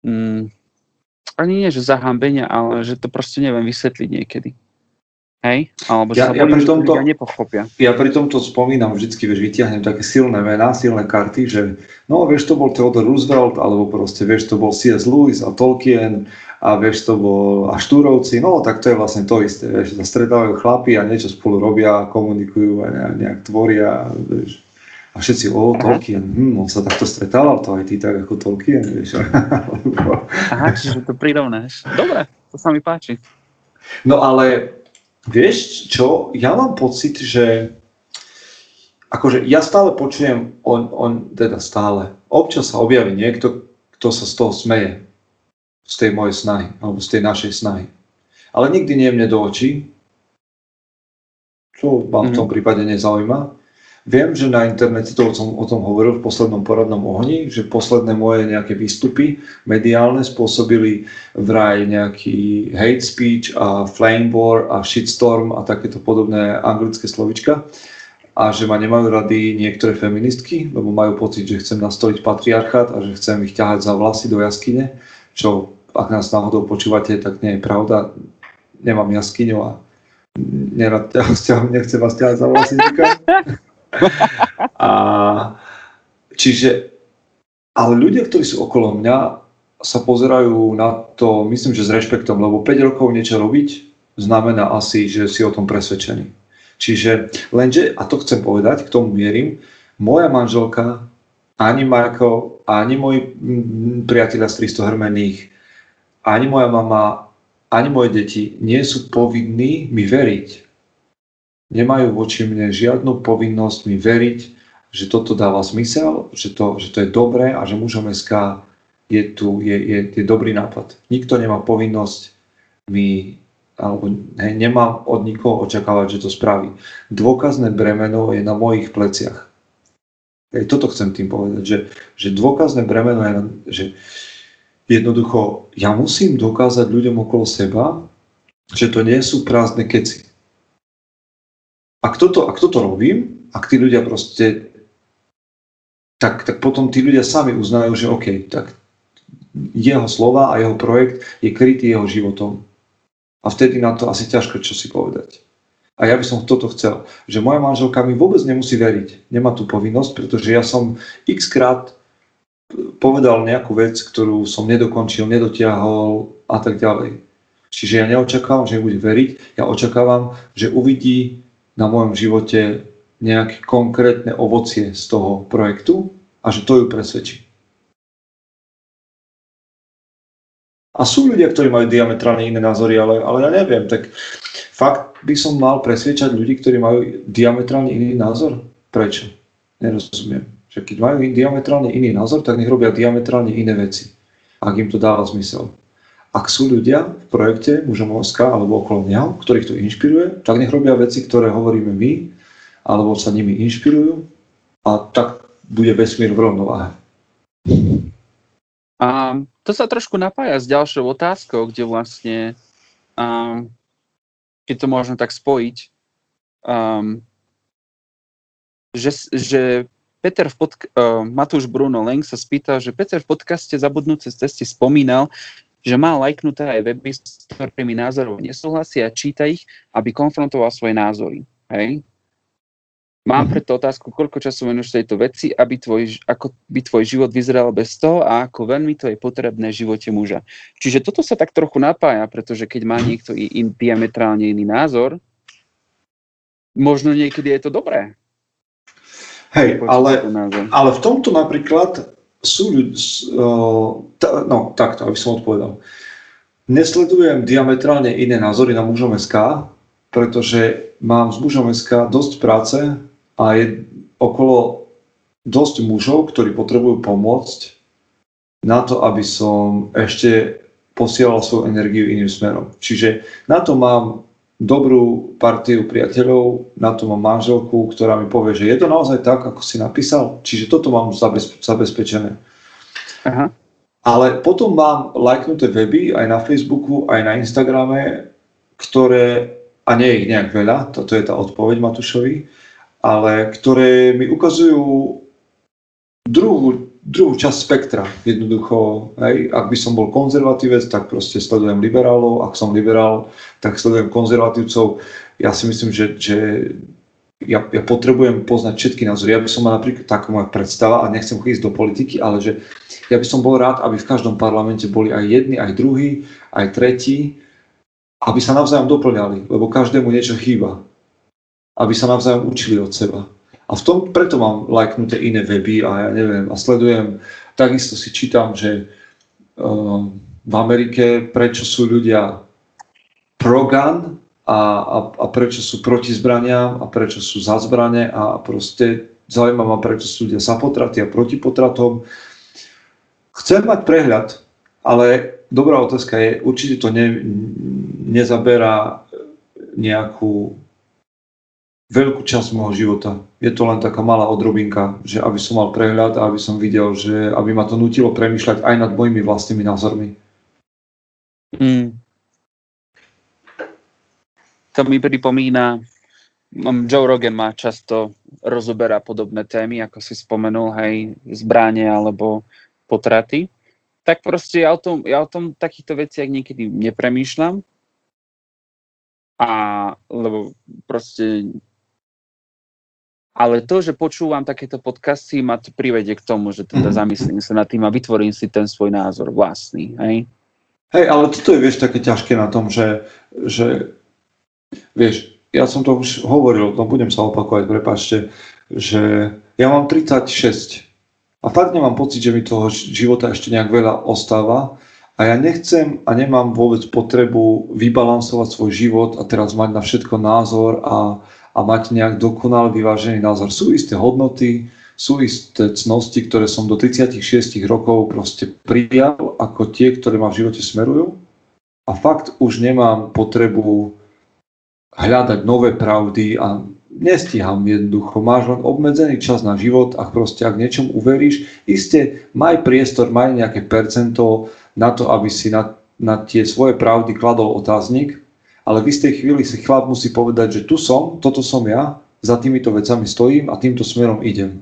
mm, ani nie, že zahambenia, ale že to proste neviem vysvetliť niekedy. Hej? Alebo že ja, sa ja, pri tomto, nepochopia. Ja pri tomto spomínam vždycky, vieš, vytiahnem také silné mená, silné karty, že no, vieš, to bol Theodore Roosevelt, alebo proste, vieš, to bol C.S. Lewis a Tolkien, a vieš, to bol a Štúrovci, no tak to je vlastne to isté, vieš, sa stretávajú chlapi a niečo spolu robia, komunikujú a nejak, nejak tvoria, vieš. A všetci, o, Tolkien, hm, on sa takto stretával, to aj ty tak ako Tolkien, vieš. Aha, čiže to prirovnáš. Dobre, to sa mi páči. No ale vieš čo, ja mám pocit, že akože ja stále počujem, on, on teda stále, občas sa objaví niekto, kto sa z toho smeje, z tej mojej snahy, alebo z tej našej snahy. Ale nikdy nie mne do očí, čo ma v tom mhm. prípade nezaujíma Viem, že na internete to som o tom hovoril v poslednom poradnom ohni, že posledné moje nejaké výstupy mediálne spôsobili vraj nejaký hate speech a flame war a shitstorm a takéto podobné anglické slovička a že ma nemajú rady niektoré feministky, lebo majú pocit, že chcem nastoliť patriarchát a že chcem ich ťahať za vlasy do jaskyne, čo ak nás náhodou počúvate, tak nie je pravda. Nemám jaskyňu a nerad nechcem vás ťahať za vlasy A, čiže, ale ľudia, ktorí sú okolo mňa, sa pozerajú na to, myslím, že s rešpektom, lebo 5 rokov niečo robiť znamená asi, že si o tom presvedčený. Čiže lenže, a to chcem povedať, k tomu mierim, moja manželka, ani Marko, ani moji priatelia z 300 hrmených, ani moja mama, ani moje deti nie sú povinní mi veriť nemajú voči mne žiadnu povinnosť mi veriť, že toto dáva zmysel, že to, že to je dobré a že mužom SK je tu, je, je, je dobrý nápad. Nikto nemá povinnosť mi, alebo hej, nemám od nikoho očakávať, že to spraví. Dôkazné bremeno je na mojich pleciach. Hej, toto chcem tým povedať, že, že dôkazné bremeno je, že jednoducho ja musím dokázať ľuďom okolo seba, že to nie sú prázdne keci ak toto, ak toto robím, ak tí ľudia proste, tak, tak potom tí ľudia sami uznajú, že OK, tak jeho slova a jeho projekt je krytý jeho životom. A vtedy na to asi ťažko čo si povedať. A ja by som toto chcel, že moja manželka mi vôbec nemusí veriť. Nemá tú povinnosť, pretože ja som x krát povedal nejakú vec, ktorú som nedokončil, nedotiahol a tak ďalej. Čiže ja neočakávam, že bude veriť, ja očakávam, že uvidí na mojom živote nejaké konkrétne ovocie z toho projektu a že to ju presvedčí. A sú ľudia, ktorí majú diametrálne iné názory, ale, ale ja neviem, tak fakt by som mal presvedčať ľudí, ktorí majú diametrálne iný názor? Prečo? Nerozumiem. Že keď majú diametrálne iný názor, tak nech robia diametrálne iné veci. Ak im to dáva zmysel. Ak sú ľudia v projekte Mužomovská alebo okolo neho, ktorých to inšpiruje, tak nech robia veci, ktoré hovoríme my, alebo sa nimi inšpirujú a tak bude vesmír v rovnováhe. A to sa trošku napája s ďalšou otázkou, kde vlastne, um, keď to možno tak spojiť, um, že, že Peter v podk- uh, Matúš Bruno Leng sa spýtal, že Peter v podcaste Zabudnúce cesty spomínal, že má lajknuté aj weby, s ktorými názorov nesúhlasí a číta ich, aby konfrontoval svoje názory. Hej? Mám mhm. preto otázku, koľko času venuješ tejto veci, aby tvoj, ako by tvoj život vyzeral bez toho a ako veľmi to je potrebné v živote muža. Čiže toto sa tak trochu napája, pretože keď má niekto in, diametrálne iný názor, možno niekedy je to dobré. Hej, ale, ale v tomto napríklad sú ľudí, no takto, aby som odpovedal. Nesledujem diametrálne iné názory na mužom SK, pretože mám s mužom SK dosť práce a je okolo dosť mužov, ktorí potrebujú pomôcť na to, aby som ešte posielal svoju energiu iným smerom. Čiže na to mám dobrú partiu priateľov, na to mám manželku, ktorá mi povie, že je to naozaj tak, ako si napísal. Čiže toto mám zabezpečené. Aha. Ale potom mám lajknuté weby aj na Facebooku, aj na Instagrame, ktoré, a nie je ich nejak veľa, toto je tá odpoveď Matušovi, ale ktoré mi ukazujú druhú druhú časť spektra. Jednoducho, hej, ak by som bol konzervatívec, tak proste sledujem liberálov, ak som liberál, tak sledujem konzervatívcov. Ja si myslím, že, že ja, ja potrebujem poznať všetky názory. Ja by som mal napríklad taká moja predstava, a nechcem ísť do politiky, ale že ja by som bol rád, aby v každom parlamente boli aj jedni, aj druhí, aj tretí, aby sa navzájom doplňali, lebo každému niečo chýba. Aby sa navzájom učili od seba. A v tom preto mám lajknuté iné weby a ja neviem, a sledujem, takisto si čítam, že uh, v Amerike prečo sú ľudia pro-gun a, a, a prečo sú proti zbraniam a prečo sú za zbrane a proste zaujíma ma, prečo sú ľudia za potraty a proti potratom. Chcem mať prehľad, ale dobrá otázka je, určite to ne, nezaberá nejakú veľkú časť môjho života. Je to len taká malá odrobinka, že aby som mal prehľad a aby som videl, že aby ma to nutilo premýšľať aj nad mojimi vlastnými názormi. Mm. To mi pripomína, Joe Rogan má často rozoberá podobné témy, ako si spomenul, hej, zbráne alebo potraty. Tak proste ja o tom, ja o tom takýchto veciach niekedy nepremýšľam. A lebo proste ale to, že počúvam takéto podcasty, ma to privedie k tomu, že teda mhm. zamyslím sa nad tým a vytvorím si ten svoj názor vlastný. Hej, hej ale toto je, vieš, také ťažké na tom, že, že vieš, ja som to už hovoril, no budem sa opakovať, prepačte, že ja mám 36 a fakt nemám pocit, že mi toho života ešte nejak veľa ostáva a ja nechcem a nemám vôbec potrebu vybalansovať svoj život a teraz mať na všetko názor a, a mať nejak dokonal vyvážený názor. Sú isté hodnoty, sú isté cnosti, ktoré som do 36 rokov proste prijal ako tie, ktoré ma v živote smerujú a fakt už nemám potrebu hľadať nové pravdy a nestíham jednoducho. Máš len obmedzený čas na život a proste ak niečom uveríš, iste maj priestor, maj nejaké percento na to, aby si na, na tie svoje pravdy kladol otáznik, ale v istej chvíli si chlap musí povedať, že tu som, toto som ja, za týmito vecami stojím a týmto smerom idem.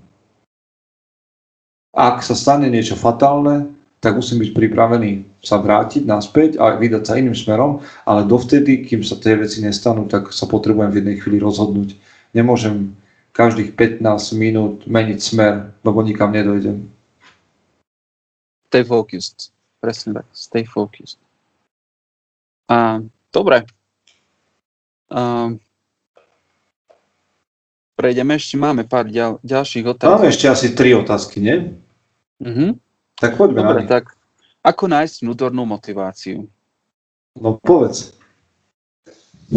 Ak sa stane niečo fatálne, tak musím byť pripravený sa vrátiť naspäť a vydať sa iným smerom, ale dovtedy, kým sa tie veci nestanú, tak sa potrebujem v jednej chvíli rozhodnúť. Nemôžem každých 15 minút meniť smer, lebo nikam nedojdem. Stay focused. Presne tak. Stay focused. A, dobre. A, prejdeme ešte, máme pár ďal, ďalších otázok. Máme ešte asi tri otázky, nie? Mhm. Tak poďme Dobre, na tak ako nájsť vnútornú motiváciu? No povedz.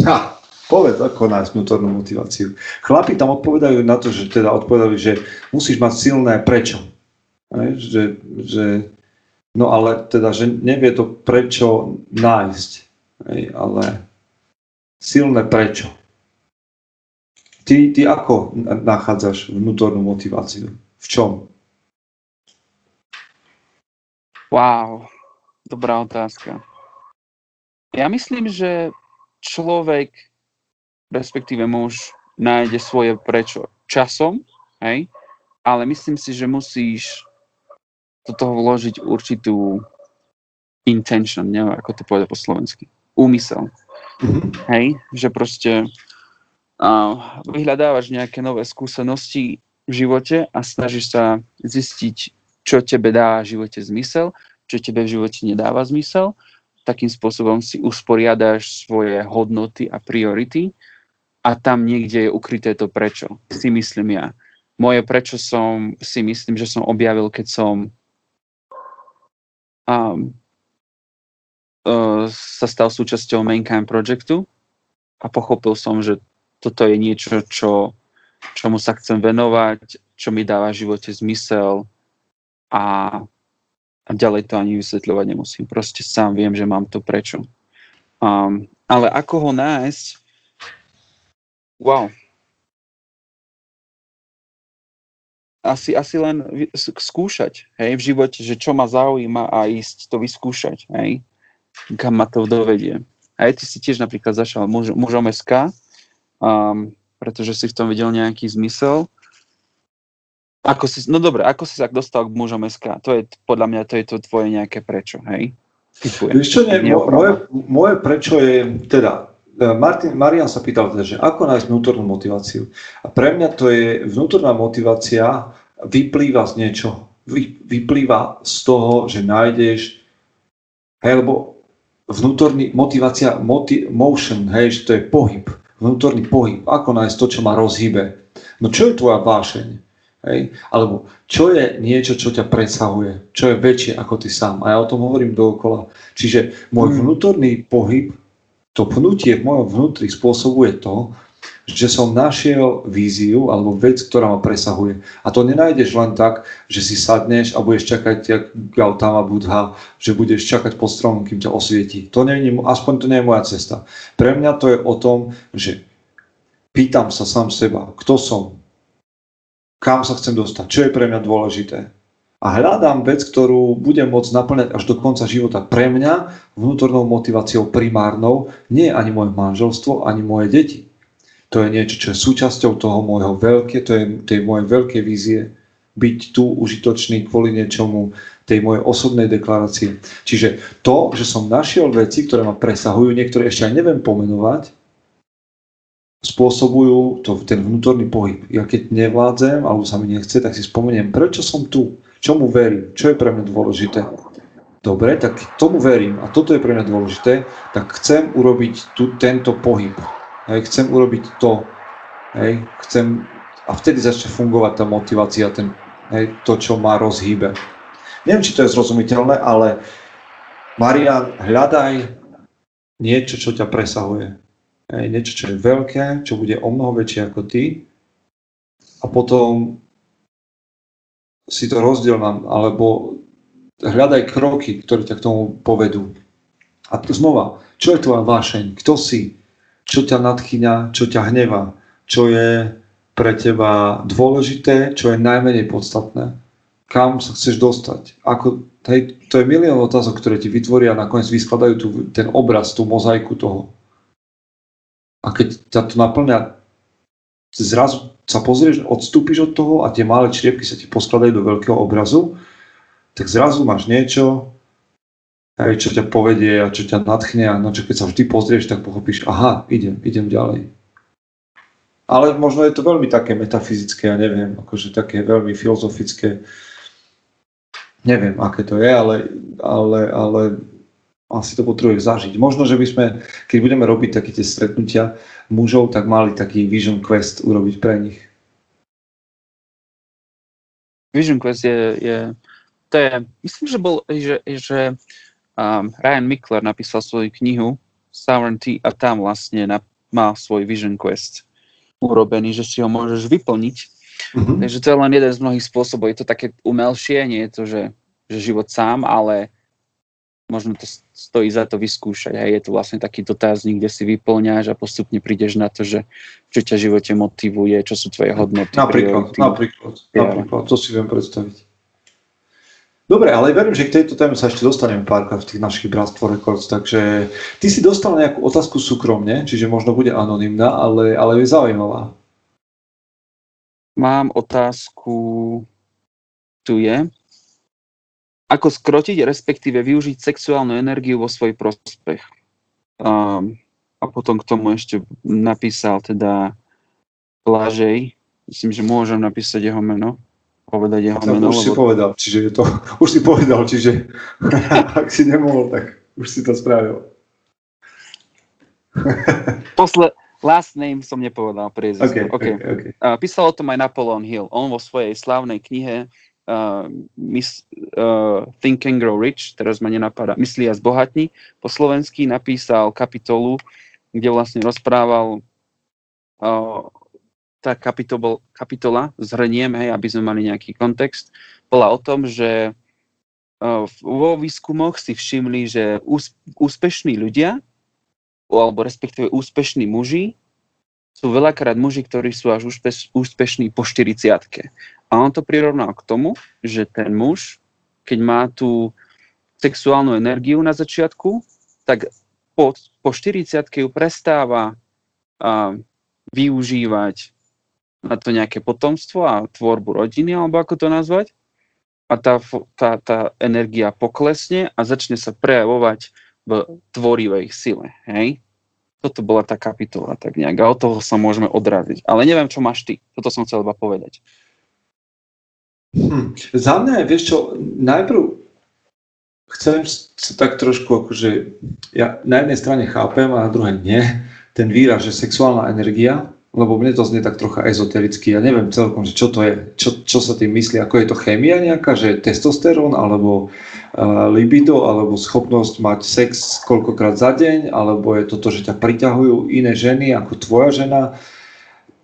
Ha, povedz, ako nájsť vnútornú motiváciu. Chlapi tam odpovedajú na to, že teda odpovedali, že musíš mať silné prečo. Že, že, no ale teda, že nevie to prečo nájsť. Ale silné prečo. Ty, ty ako nachádzaš vnútornú motiváciu? V čom? Wow, dobrá otázka. Ja myslím, že človek, respektíve muž, nájde svoje prečo časom, hej? ale myslím si, že musíš do toho vložiť určitú intention, neviem, ako to povedať po slovensky, úmysel. Mm-hmm. Hej, že proste uh, vyhľadávaš nejaké nové skúsenosti v živote a snažíš sa zistiť, čo tebe dá v živote zmysel, čo tebe v živote nedáva zmysel. Takým spôsobom si usporiadaš svoje hodnoty a priority a tam niekde je ukryté to prečo, si myslím ja. Moje prečo som si myslím, že som objavil, keď som um, sa stal súčasťou Mankind Projectu a pochopil som, že toto je niečo, čo, čomu sa chcem venovať, čo mi dáva v živote zmysel, a, a ďalej to ani vysvetľovať nemusím. Proste sám viem, že mám to prečo. Um, ale ako ho nájsť? Wow. Asi, asi len skúšať hej, v živote, že čo ma zaujíma a ísť to vyskúšať, hej, kam ma to dovedie. A ty si tiež napríklad začal muž, mužom SK, um, pretože si v tom videl nejaký zmysel ako si, no dobre, ako si sa dostal k mužom SK? To je, podľa mňa, to je to tvoje nejaké prečo, hej? Vieš čo, nie, moje, moje prečo je, teda, e, Martin, Marian sa pýtal teda, že ako nájsť vnútornú motiváciu. A pre mňa to je, vnútorná motivácia vyplýva z niečo. Vy, vyplýva z toho, že nájdeš, hej, lebo vnútorný, motivácia, moti, motion, hej, že to je pohyb, vnútorný pohyb, ako nájsť to, čo ma rozhýbe. No čo je tvoja vášeň? Hej? Alebo čo je niečo, čo ťa presahuje, čo je väčšie ako ty sám. A ja o tom hovorím dookola. Čiže môj hmm. vnútorný pohyb, to pnutie v mojom vnútri spôsobuje to, že som našiel víziu alebo vec, ktorá ma presahuje. A to nenájdeš len tak, že si sadneš a budeš čakať, jak Gautama Buddha, že budeš čakať pod stromom, kým ťa osvieti. To nie aspoň to nie je moja cesta. Pre mňa to je o tom, že pýtam sa sám seba, kto som, kam sa chcem dostať, čo je pre mňa dôležité. A hľadám vec, ktorú budem môcť naplňať až do konca života. Pre mňa vnútornou motiváciou primárnou nie ani moje manželstvo, ani moje deti. To je niečo, čo je súčasťou toho môjho veľké, to je tej mojej veľkej vízie byť tu užitočný kvôli niečomu, tej mojej osobnej deklarácie. Čiže to, že som našiel veci, ktoré ma presahujú, niektoré ešte aj neviem pomenovať, spôsobujú to, ten vnútorný pohyb. Ja keď nevládzem, alebo sa mi nechce, tak si spomeniem, prečo som tu, čomu verím, čo je pre mňa dôležité. Dobre, tak tomu verím a toto je pre mňa dôležité, tak chcem urobiť tu, tento pohyb. Hej, chcem urobiť to. Hej, chcem, a vtedy začne fungovať tá motivácia, ten, hej, to, čo má rozhýbe. Neviem, či to je zrozumiteľné, ale Marian, hľadaj niečo, čo ťa presahuje Hej, niečo, čo je veľké, čo bude o mnoho väčšie ako ty a potom si to rozdiel nám, alebo hľadaj kroky, ktoré ťa k tomu povedú. A znova, čo je tvoja vášeň? Kto si? Čo ťa nadchýňa? Čo ťa hneva? Čo je pre teba dôležité? Čo je najmenej podstatné? Kam sa chceš dostať? Ako, hej, to je milión otázok, ktoré ti vytvoria a nakoniec vyskladajú tu, ten obraz, tú mozaiku toho. A keď ťa to naplňa, zrazu sa pozrieš, odstúpiš od toho a tie malé čriepky sa ti poskladajú do veľkého obrazu, tak zrazu máš niečo, aj čo ťa povedie a čo ťa nadchne a na čo keď sa vždy pozrieš, tak pochopíš, aha, idem, idem ďalej. Ale možno je to veľmi také metafyzické, ja neviem, akože také veľmi filozofické. Neviem, aké to je, ale, ale, ale asi to potrebuje zažiť. Možno, že by sme, keď budeme robiť také tie stretnutia mužov, tak mali taký Vision Quest urobiť pre nich. Vision Quest je, je to je, myslím, že bol, že, že um, Ryan Mickler napísal svoju knihu Sovereignty a tam vlastne na, má svoj Vision Quest urobený, že si ho môžeš vyplniť. Mm-hmm. Takže to je len jeden z mnohých spôsobov. Je to také umelšie, nie je to, že, že život sám, ale možno to stojí za to vyskúšať. A je to vlastne taký dotazník, kde si vyplňaš a postupne prídeš na to, že čo ťa v živote motivuje, čo sú tvoje hodnoty. Napríklad, priority. napríklad, napríklad, to si viem predstaviť. Dobre, ale verím, že k tejto téme sa ešte dostaneme párkrát v tých našich Bratstvo Records, takže ty si dostal nejakú otázku súkromne, čiže možno bude anonimná, ale, ale je zaujímavá. Mám otázku, tu je. Ako skrotiť, respektíve využiť sexuálnu energiu vo svoj prospech. A, a potom k tomu ešte napísal teda Blažej, myslím, že môžem napísať jeho meno, povedať jeho meno. Už lebo... si povedal, čiže to, už si povedal, čiže ak si nemohol, tak už si to spravil. Posle, last name som nepovedal priezvisko. Okay, okay. Okay, okay. Uh, písal o tom aj Napoleon Hill. On vo svojej slávnej knihe uh, mis, uh, Think and Grow Rich, teraz ma nenapadá, Myslí a zbohatní, po slovensky napísal kapitolu, kde vlastne rozprával uh, tá kapitol, kapitola, zhrniem, hej, aby sme mali nejaký kontext, bola o tom, že uh, vo výskumoch si všimli, že ús, úspešní ľudia, alebo respektíve úspešní muži, sú veľakrát muži, ktorí sú až úspeš, úspešní po 40 a on to prirovnal k tomu, že ten muž, keď má tú sexuálnu energiu na začiatku, tak po, po 40 ju prestáva a, využívať na to nejaké potomstvo a tvorbu rodiny, alebo ako to nazvať. A tá, tá, tá energia poklesne a začne sa prejavovať v tvorivej sile. Hej? Toto bola tá kapitola tak nejak a od toho sa môžeme odraziť. Ale neviem, čo máš ty. Toto som chcel iba povedať. Hm. Za mňa, vieš čo, najprv chcem sa tak trošku akože, ja na jednej strane chápem a na druhej nie, ten výraz, že sexuálna energia, lebo mne to znie tak trocha ezotericky, ja neviem celkom, že čo to je, čo, čo sa tým myslí, ako je to chémia nejaká, že testosterón, alebo uh, libido, alebo schopnosť mať sex koľkokrát za deň, alebo je to to, že ťa priťahujú iné ženy ako tvoja žena.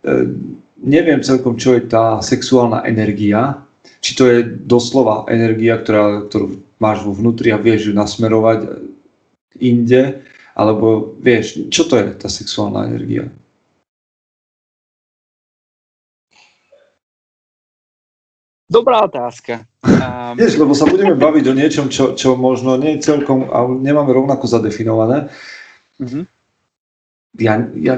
Uh, neviem celkom, čo je tá sexuálna energia, či to je doslova energia, ktorá, ktorú máš vo vnútri a vieš ju nasmerovať inde, alebo vieš, čo to je tá sexuálna energia? Dobrá otázka. Um... Vieš, lebo sa budeme baviť o niečom, čo, čo možno nie je celkom, a nemáme rovnako zadefinované. Mm-hmm. Ja, ja,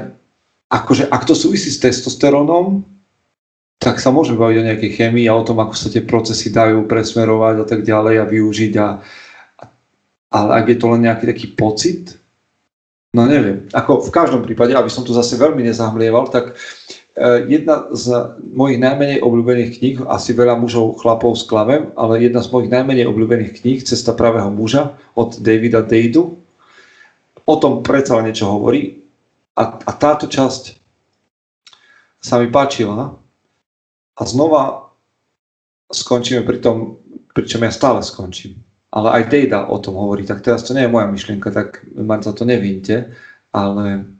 akože, ak to súvisí s testosterónom, tak sa môžeme baviť o nejakej chemii a o tom, ako sa tie procesy dajú presmerovať a tak ďalej a využiť. A, ale ak je to len nejaký taký pocit, no neviem. Ako v každom prípade, aby som tu zase veľmi nezahmlieval, tak Eh, jedna z mojich najmenej obľúbených kníh, asi veľa mužov, chlapov sklamem, ale jedna z mojich najmenej obľúbených kníh, Cesta pravého muža od Davida Dejdu, o tom predsa niečo hovorí. A, a táto časť sa mi páčila a znova skončíme pri tom, pričom ja stále skončím. Ale aj Dejda o tom hovorí, tak teraz to nie je moja myšlienka, tak ma za to nevínte, ale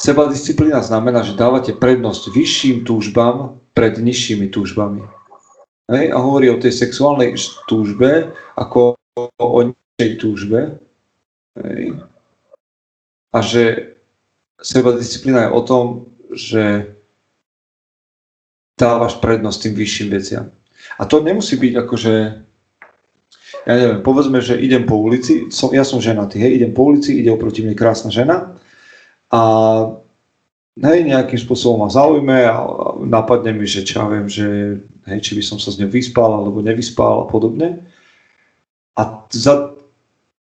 Seba disciplína znamená, že dávate prednosť vyšším túžbám pred nižšími túžbami. Hej? A hovorí o tej sexuálnej túžbe ako o nižšej túžbe. Hej? A že seba disciplína je o tom, že dávaš prednosť tým vyšším veciam. A to nemusí byť akože, ja neviem, povedzme, že idem po ulici, som, ja som ženatý, hej, idem po ulici, ide oproti mne krásna žena a hej, nejakým spôsobom ma zaujme a napadne mi, že čo ja viem, že hej, či by som sa s ňou vyspal alebo nevyspal a podobne. A za,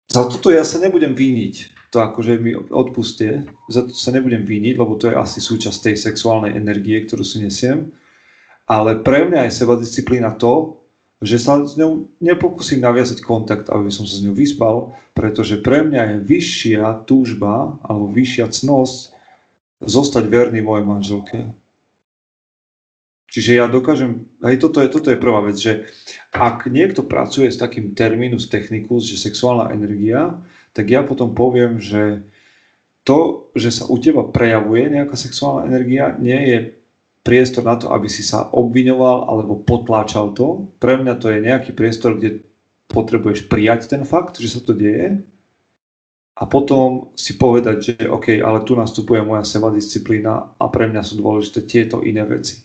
za toto ja sa nebudem víniť. To akože mi odpustie. Za to sa nebudem víniť, lebo to je asi súčasť tej sexuálnej energie, ktorú si nesiem. Ale pre mňa je seba disciplína to, že sa s ňou nepokúsim naviazať kontakt, aby som sa s ňou vyspal, pretože pre mňa je vyššia túžba alebo vyššia cnosť zostať verný mojej manželke. Čiže ja dokážem, aj toto je, toto je prvá vec, že ak niekto pracuje s takým terminus technicus, že sexuálna energia, tak ja potom poviem, že to, že sa u teba prejavuje nejaká sexuálna energia, nie je priestor na to, aby si sa obviňoval alebo potláčal to. Pre mňa to je nejaký priestor, kde potrebuješ prijať ten fakt, že sa to deje a potom si povedať, že OK, ale tu nastupuje moja seba disciplína a pre mňa sú dôležité tieto iné veci.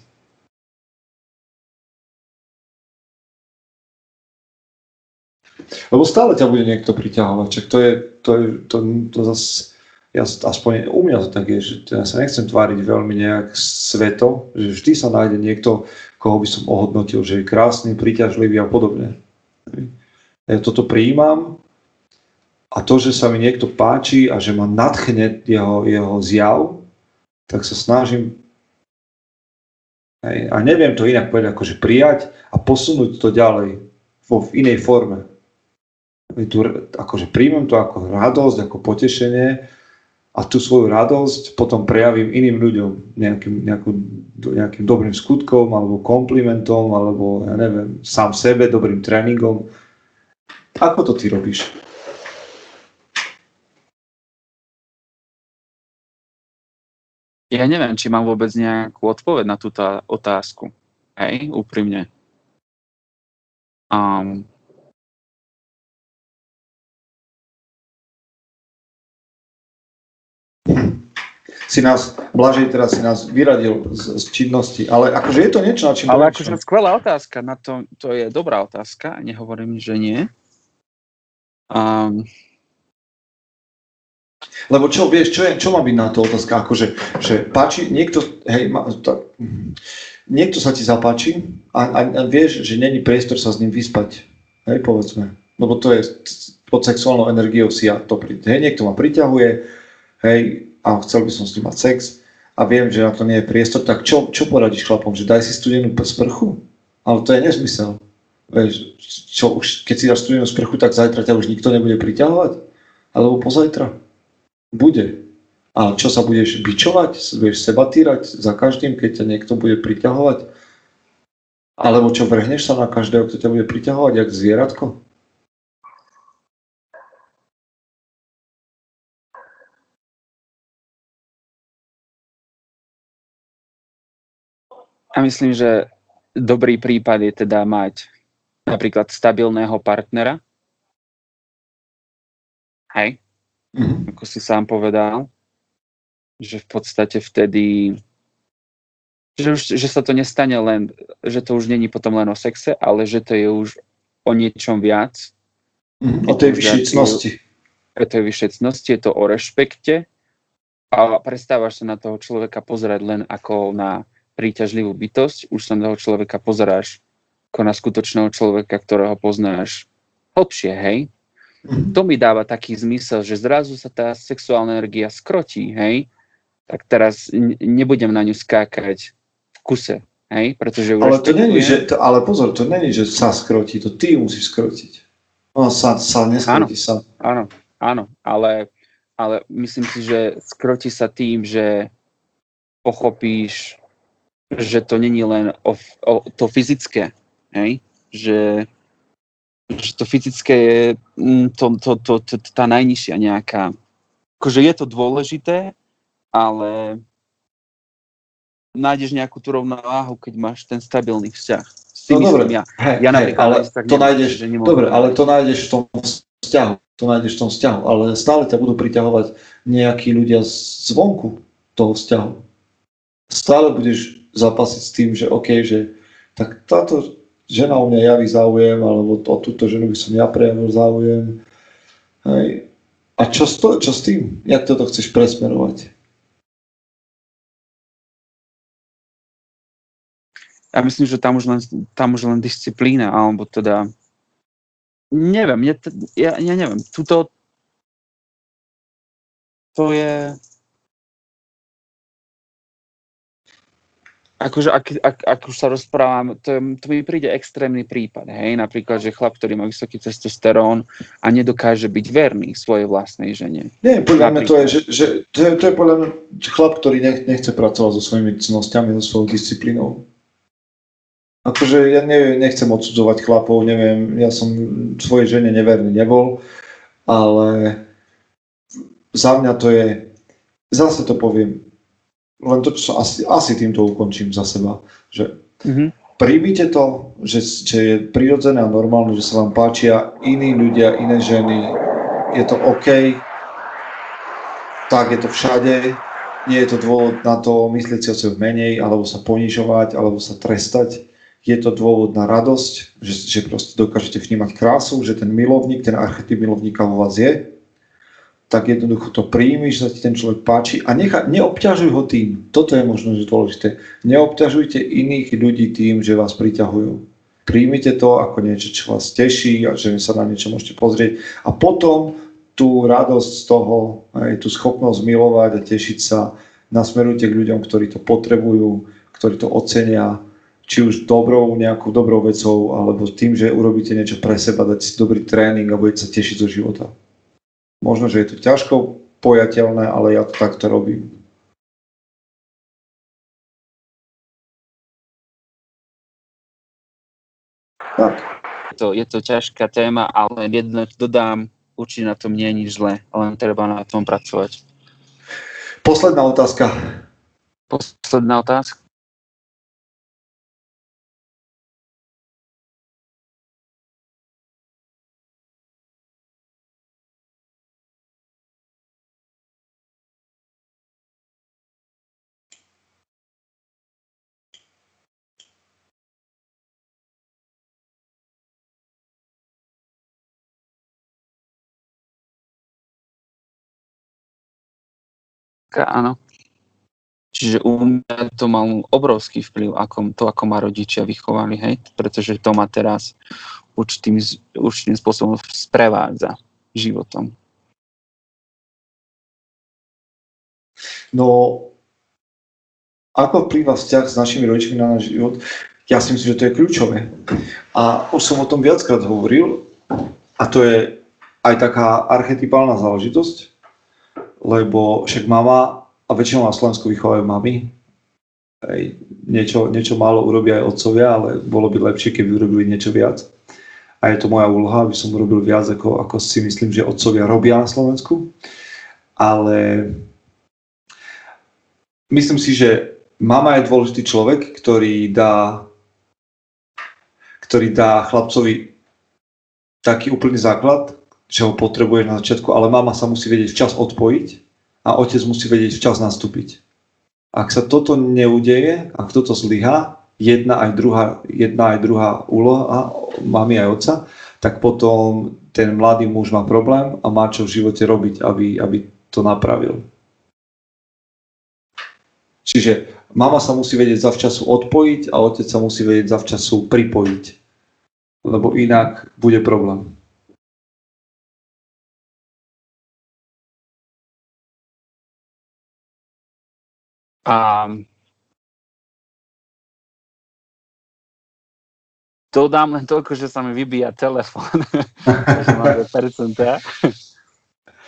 Lebo stále ťa bude niekto priťahovať, čak to je, to je, to, to zase, ja, aspoň u mňa to tak je, že ja sa nechcem tváriť veľmi nejak sveto, že vždy sa nájde niekto, koho by som ohodnotil, že je krásny, príťažlivý a podobne. Ja toto prijímam a to, že sa mi niekto páči a že ma nadchne jeho, jeho zjav, tak sa snažím a neviem to inak povedať, akože prijať a posunúť to ďalej vo, v inej forme. Tu, akože príjmem to ako radosť, ako potešenie a tú svoju radosť potom prejavím iným ľuďom nejakým, nejakú, nejakým dobrým skutkom alebo komplimentom alebo ja neviem, sám sebe, dobrým tréningom. Ako to ty robíš? Ja neviem, či mám vôbec nejakú odpoveď na túto otázku. Hej, úprimne. Um, si nás, Blažej teraz si nás vyradil z, z činnosti, ale akože je to niečo, na čím... Ale akože skvelá otázka, na to, to je dobrá otázka, nehovorím, že nie. Um, lebo čo, vieš, čo, je, čo má byť na to otázka? Akože, že páči, niekto, hej, má, to, niekto sa ti zapáči a, a, a vieš, že není priestor sa s ním vyspať. Hej, povedzme. Lebo to je pod sexuálnou energiou si ja to pri, hej, niekto ma priťahuje, hej, a chcel by som s ním mať sex a viem, že na to nie je priestor, tak čo, čo poradíš chlapom? Že daj si studenú sprchu? Ale to je nezmysel. Vieš, čo, už, keď si dáš studenú sprchu, tak zajtra ťa už nikto nebude priťahovať? Alebo pozajtra? Bude. A čo sa budeš bičovať? Budeš seba týrať za každým, keď ťa niekto bude priťahovať? Alebo čo, vrhneš sa na každého, kto ťa bude priťahovať, jak zvieratko? A myslím, že dobrý prípad je teda mať napríklad stabilného partnera. Hej? mm-hmm. ako si sám povedal, že v podstate vtedy že, už, že sa to nestane len, že to už není potom len o sexe, ale že to je už o niečom viac. Mm, o tej vyššej cnosti. O tej vyššej cnosti, je to o rešpekte a prestávaš sa na toho človeka pozerať len ako na príťažlivú bytosť, už sa na toho človeka pozeráš ako na skutočného človeka, ktorého poznáš hlbšie, hej? Mm-hmm. To mi dáva taký zmysel, že zrazu sa tá sexuálna energia skrotí, hej? Tak teraz nebudem na ňu skákať v kuse, hej? Pretože ale to není, že, to, ale pozor, to není, že sa skrotí, to ty musíš skrotiť. Ona sa, sa neskrotí áno, sa. Áno, áno, ale ale myslím si, že skroti sa tým, že pochopíš, že to není len o, o to fyzické, hej? Že, že to fyzické je mm, to, to, to, to, tá najnižšia nejaká. Akože je to dôležité, ale nájdeš nejakú tú rovnováhu, keď máš ten stabilný vzťah. no dobre, ja. Ja hej, ale to nájdeš, že dobre, ale to nájdeš v tom vzťahu to nájdeš v tom vzťahu, ale stále ťa budú priťahovať nejakí ľudia zvonku toho vzťahu. Stále budeš zapasiť s tým, že OK, že tak táto žena o mňa javí záujem, alebo o túto ženu by som ja prejavil záujem. Hej. A čo, sto, čo s tým? Jak toto chceš presmerovať? Ja myslím, že tam už len, tam už len disciplína, alebo teda neviem, ja, ja, ja neviem, tuto to je akože ak, ak, ak už sa rozprávam, to, to mi príde extrémny prípad, hej, napríklad, že chlap, ktorý má vysoký testosterón a nedokáže byť verný svojej vlastnej žene. Nie, podľa mňa to je, že, že to, je, to je podľa mňa chlap, ktorý nechce pracovať so svojimi cnostiami, so svojou disciplínou. Akože ja neviem, nechcem odsudzovať chlapov, neviem, ja som svojej žene neverný nebol, ale za mňa to je, zase to poviem, len to, čo asi, asi týmto ukončím za seba, že mm-hmm. príjmite to, že, že je prirodzené a normálne, že sa vám páčia iní ľudia, iné ženy, je to OK, tak je to všade, nie je to dôvod na to myslieť si o sebe menej, alebo sa ponižovať, alebo sa trestať. Je to dôvod na radosť, že, že proste dokážete vnímať krásu, že ten milovník, ten archetyp milovníka vo vás je, tak jednoducho to príjmi, sa ti ten človek páči a necha, neobťažuj ho tým. Toto je možno že dôležité. Neobťažujte iných ľudí tým, že vás priťahujú. Príjmite to ako niečo, čo vás teší a že sa na niečo môžete pozrieť a potom tú radosť z toho, aj tú schopnosť milovať a tešiť sa nasmerujte k ľuďom, ktorí to potrebujú, ktorí to ocenia či už dobrou, nejakou dobrou vecou, alebo tým, že urobíte niečo pre seba, dáte si dobrý tréning a budete sa tešiť zo života. Možno, že je to ťažko pojateľné, ale ja to takto robím. Tak. Je to, je to ťažká téma, ale jedno dodám, určite na tom nie je nič zlé, len treba na tom pracovať. Posledná otázka. Posledná otázka. Áno. Čiže u mňa to mal obrovský vplyv, ako, to, ako ma rodičia vychovali, hej? pretože to ma teraz určitým, určitým spôsobom sprevádza životom. No, ako vplýva vzťah s našimi rodičmi na náš život? Ja si myslím, že to je kľúčové. A už som o tom viackrát hovoril, a to je aj taká archetypálna záležitosť, lebo však mama, a väčšinou na Slovensku vychovajú mami, aj niečo, niečo málo urobia aj otcovia, ale bolo by lepšie, keby urobili niečo viac. A je to moja úloha, aby som urobil viac, ako, ako si myslím, že otcovia robia na Slovensku. Ale myslím si, že mama je dôležitý človek, ktorý dá, ktorý dá chlapcovi taký úplný základ, že ho potrebuje na začiatku, ale mama sa musí vedieť včas odpojiť a otec musí vedieť včas nastúpiť. Ak sa toto neudeje, ak toto zlyhá, jedna aj druhá, jedna aj druhá úloha mami aj otca, tak potom ten mladý muž má problém a má čo v živote robiť, aby, aby to napravil. Čiže mama sa musí vedieť zavčasu odpojiť a otec sa musí vedieť zavčasu pripojiť. Lebo inak bude problém. A dodám len toľko, že sa mi vybíja telefón. že mám 2%.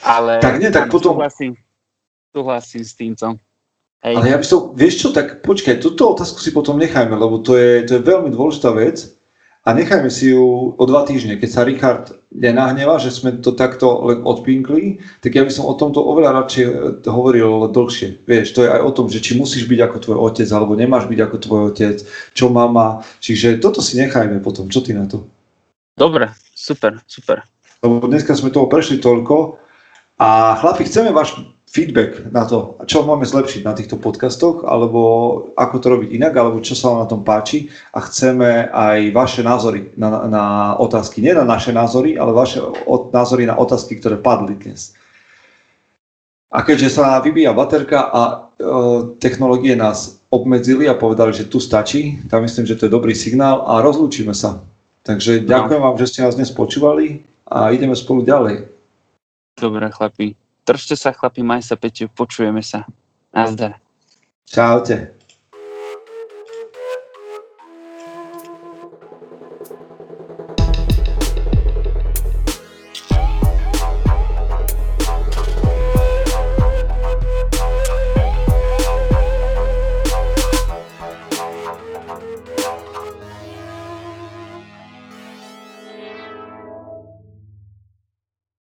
Ale tak nie, tak áno, potom... súhlasím, súhlasím s týmto. Hej. Ale ja by som, vieš čo, tak počkaj, túto otázku si potom nechajme, lebo to je, to je veľmi dôležitá vec a nechajme si ju o dva týždne. Keď sa Richard nenahneva, že sme to takto len odpinkli, tak ja by som o tomto oveľa radšej hovoril dlhšie. Vieš, to je aj o tom, že či musíš byť ako tvoj otec, alebo nemáš byť ako tvoj otec, čo mama. Čiže toto si nechajme potom. Čo ty na to? Dobre, super, super. Lebo dneska sme toho prešli toľko a chlapi, chceme váš feedback na to, čo máme zlepšiť na týchto podcastoch, alebo ako to robiť inak, alebo čo sa vám na tom páči a chceme aj vaše názory na, na otázky. Nie na naše názory, ale vaše od, názory na otázky, ktoré padli dnes. A keďže sa vybíja baterka a e, technológie nás obmedzili a povedali, že tu stačí, tak myslím, že to je dobrý signál a rozlúčime sa. Takže no. ďakujem vám, že ste nás dnes počúvali a ideme spolu ďalej. Dobre, chlapi. Držte sa, chlapi, maj sa, Peťo, počujeme sa. Nazdar. Čaute.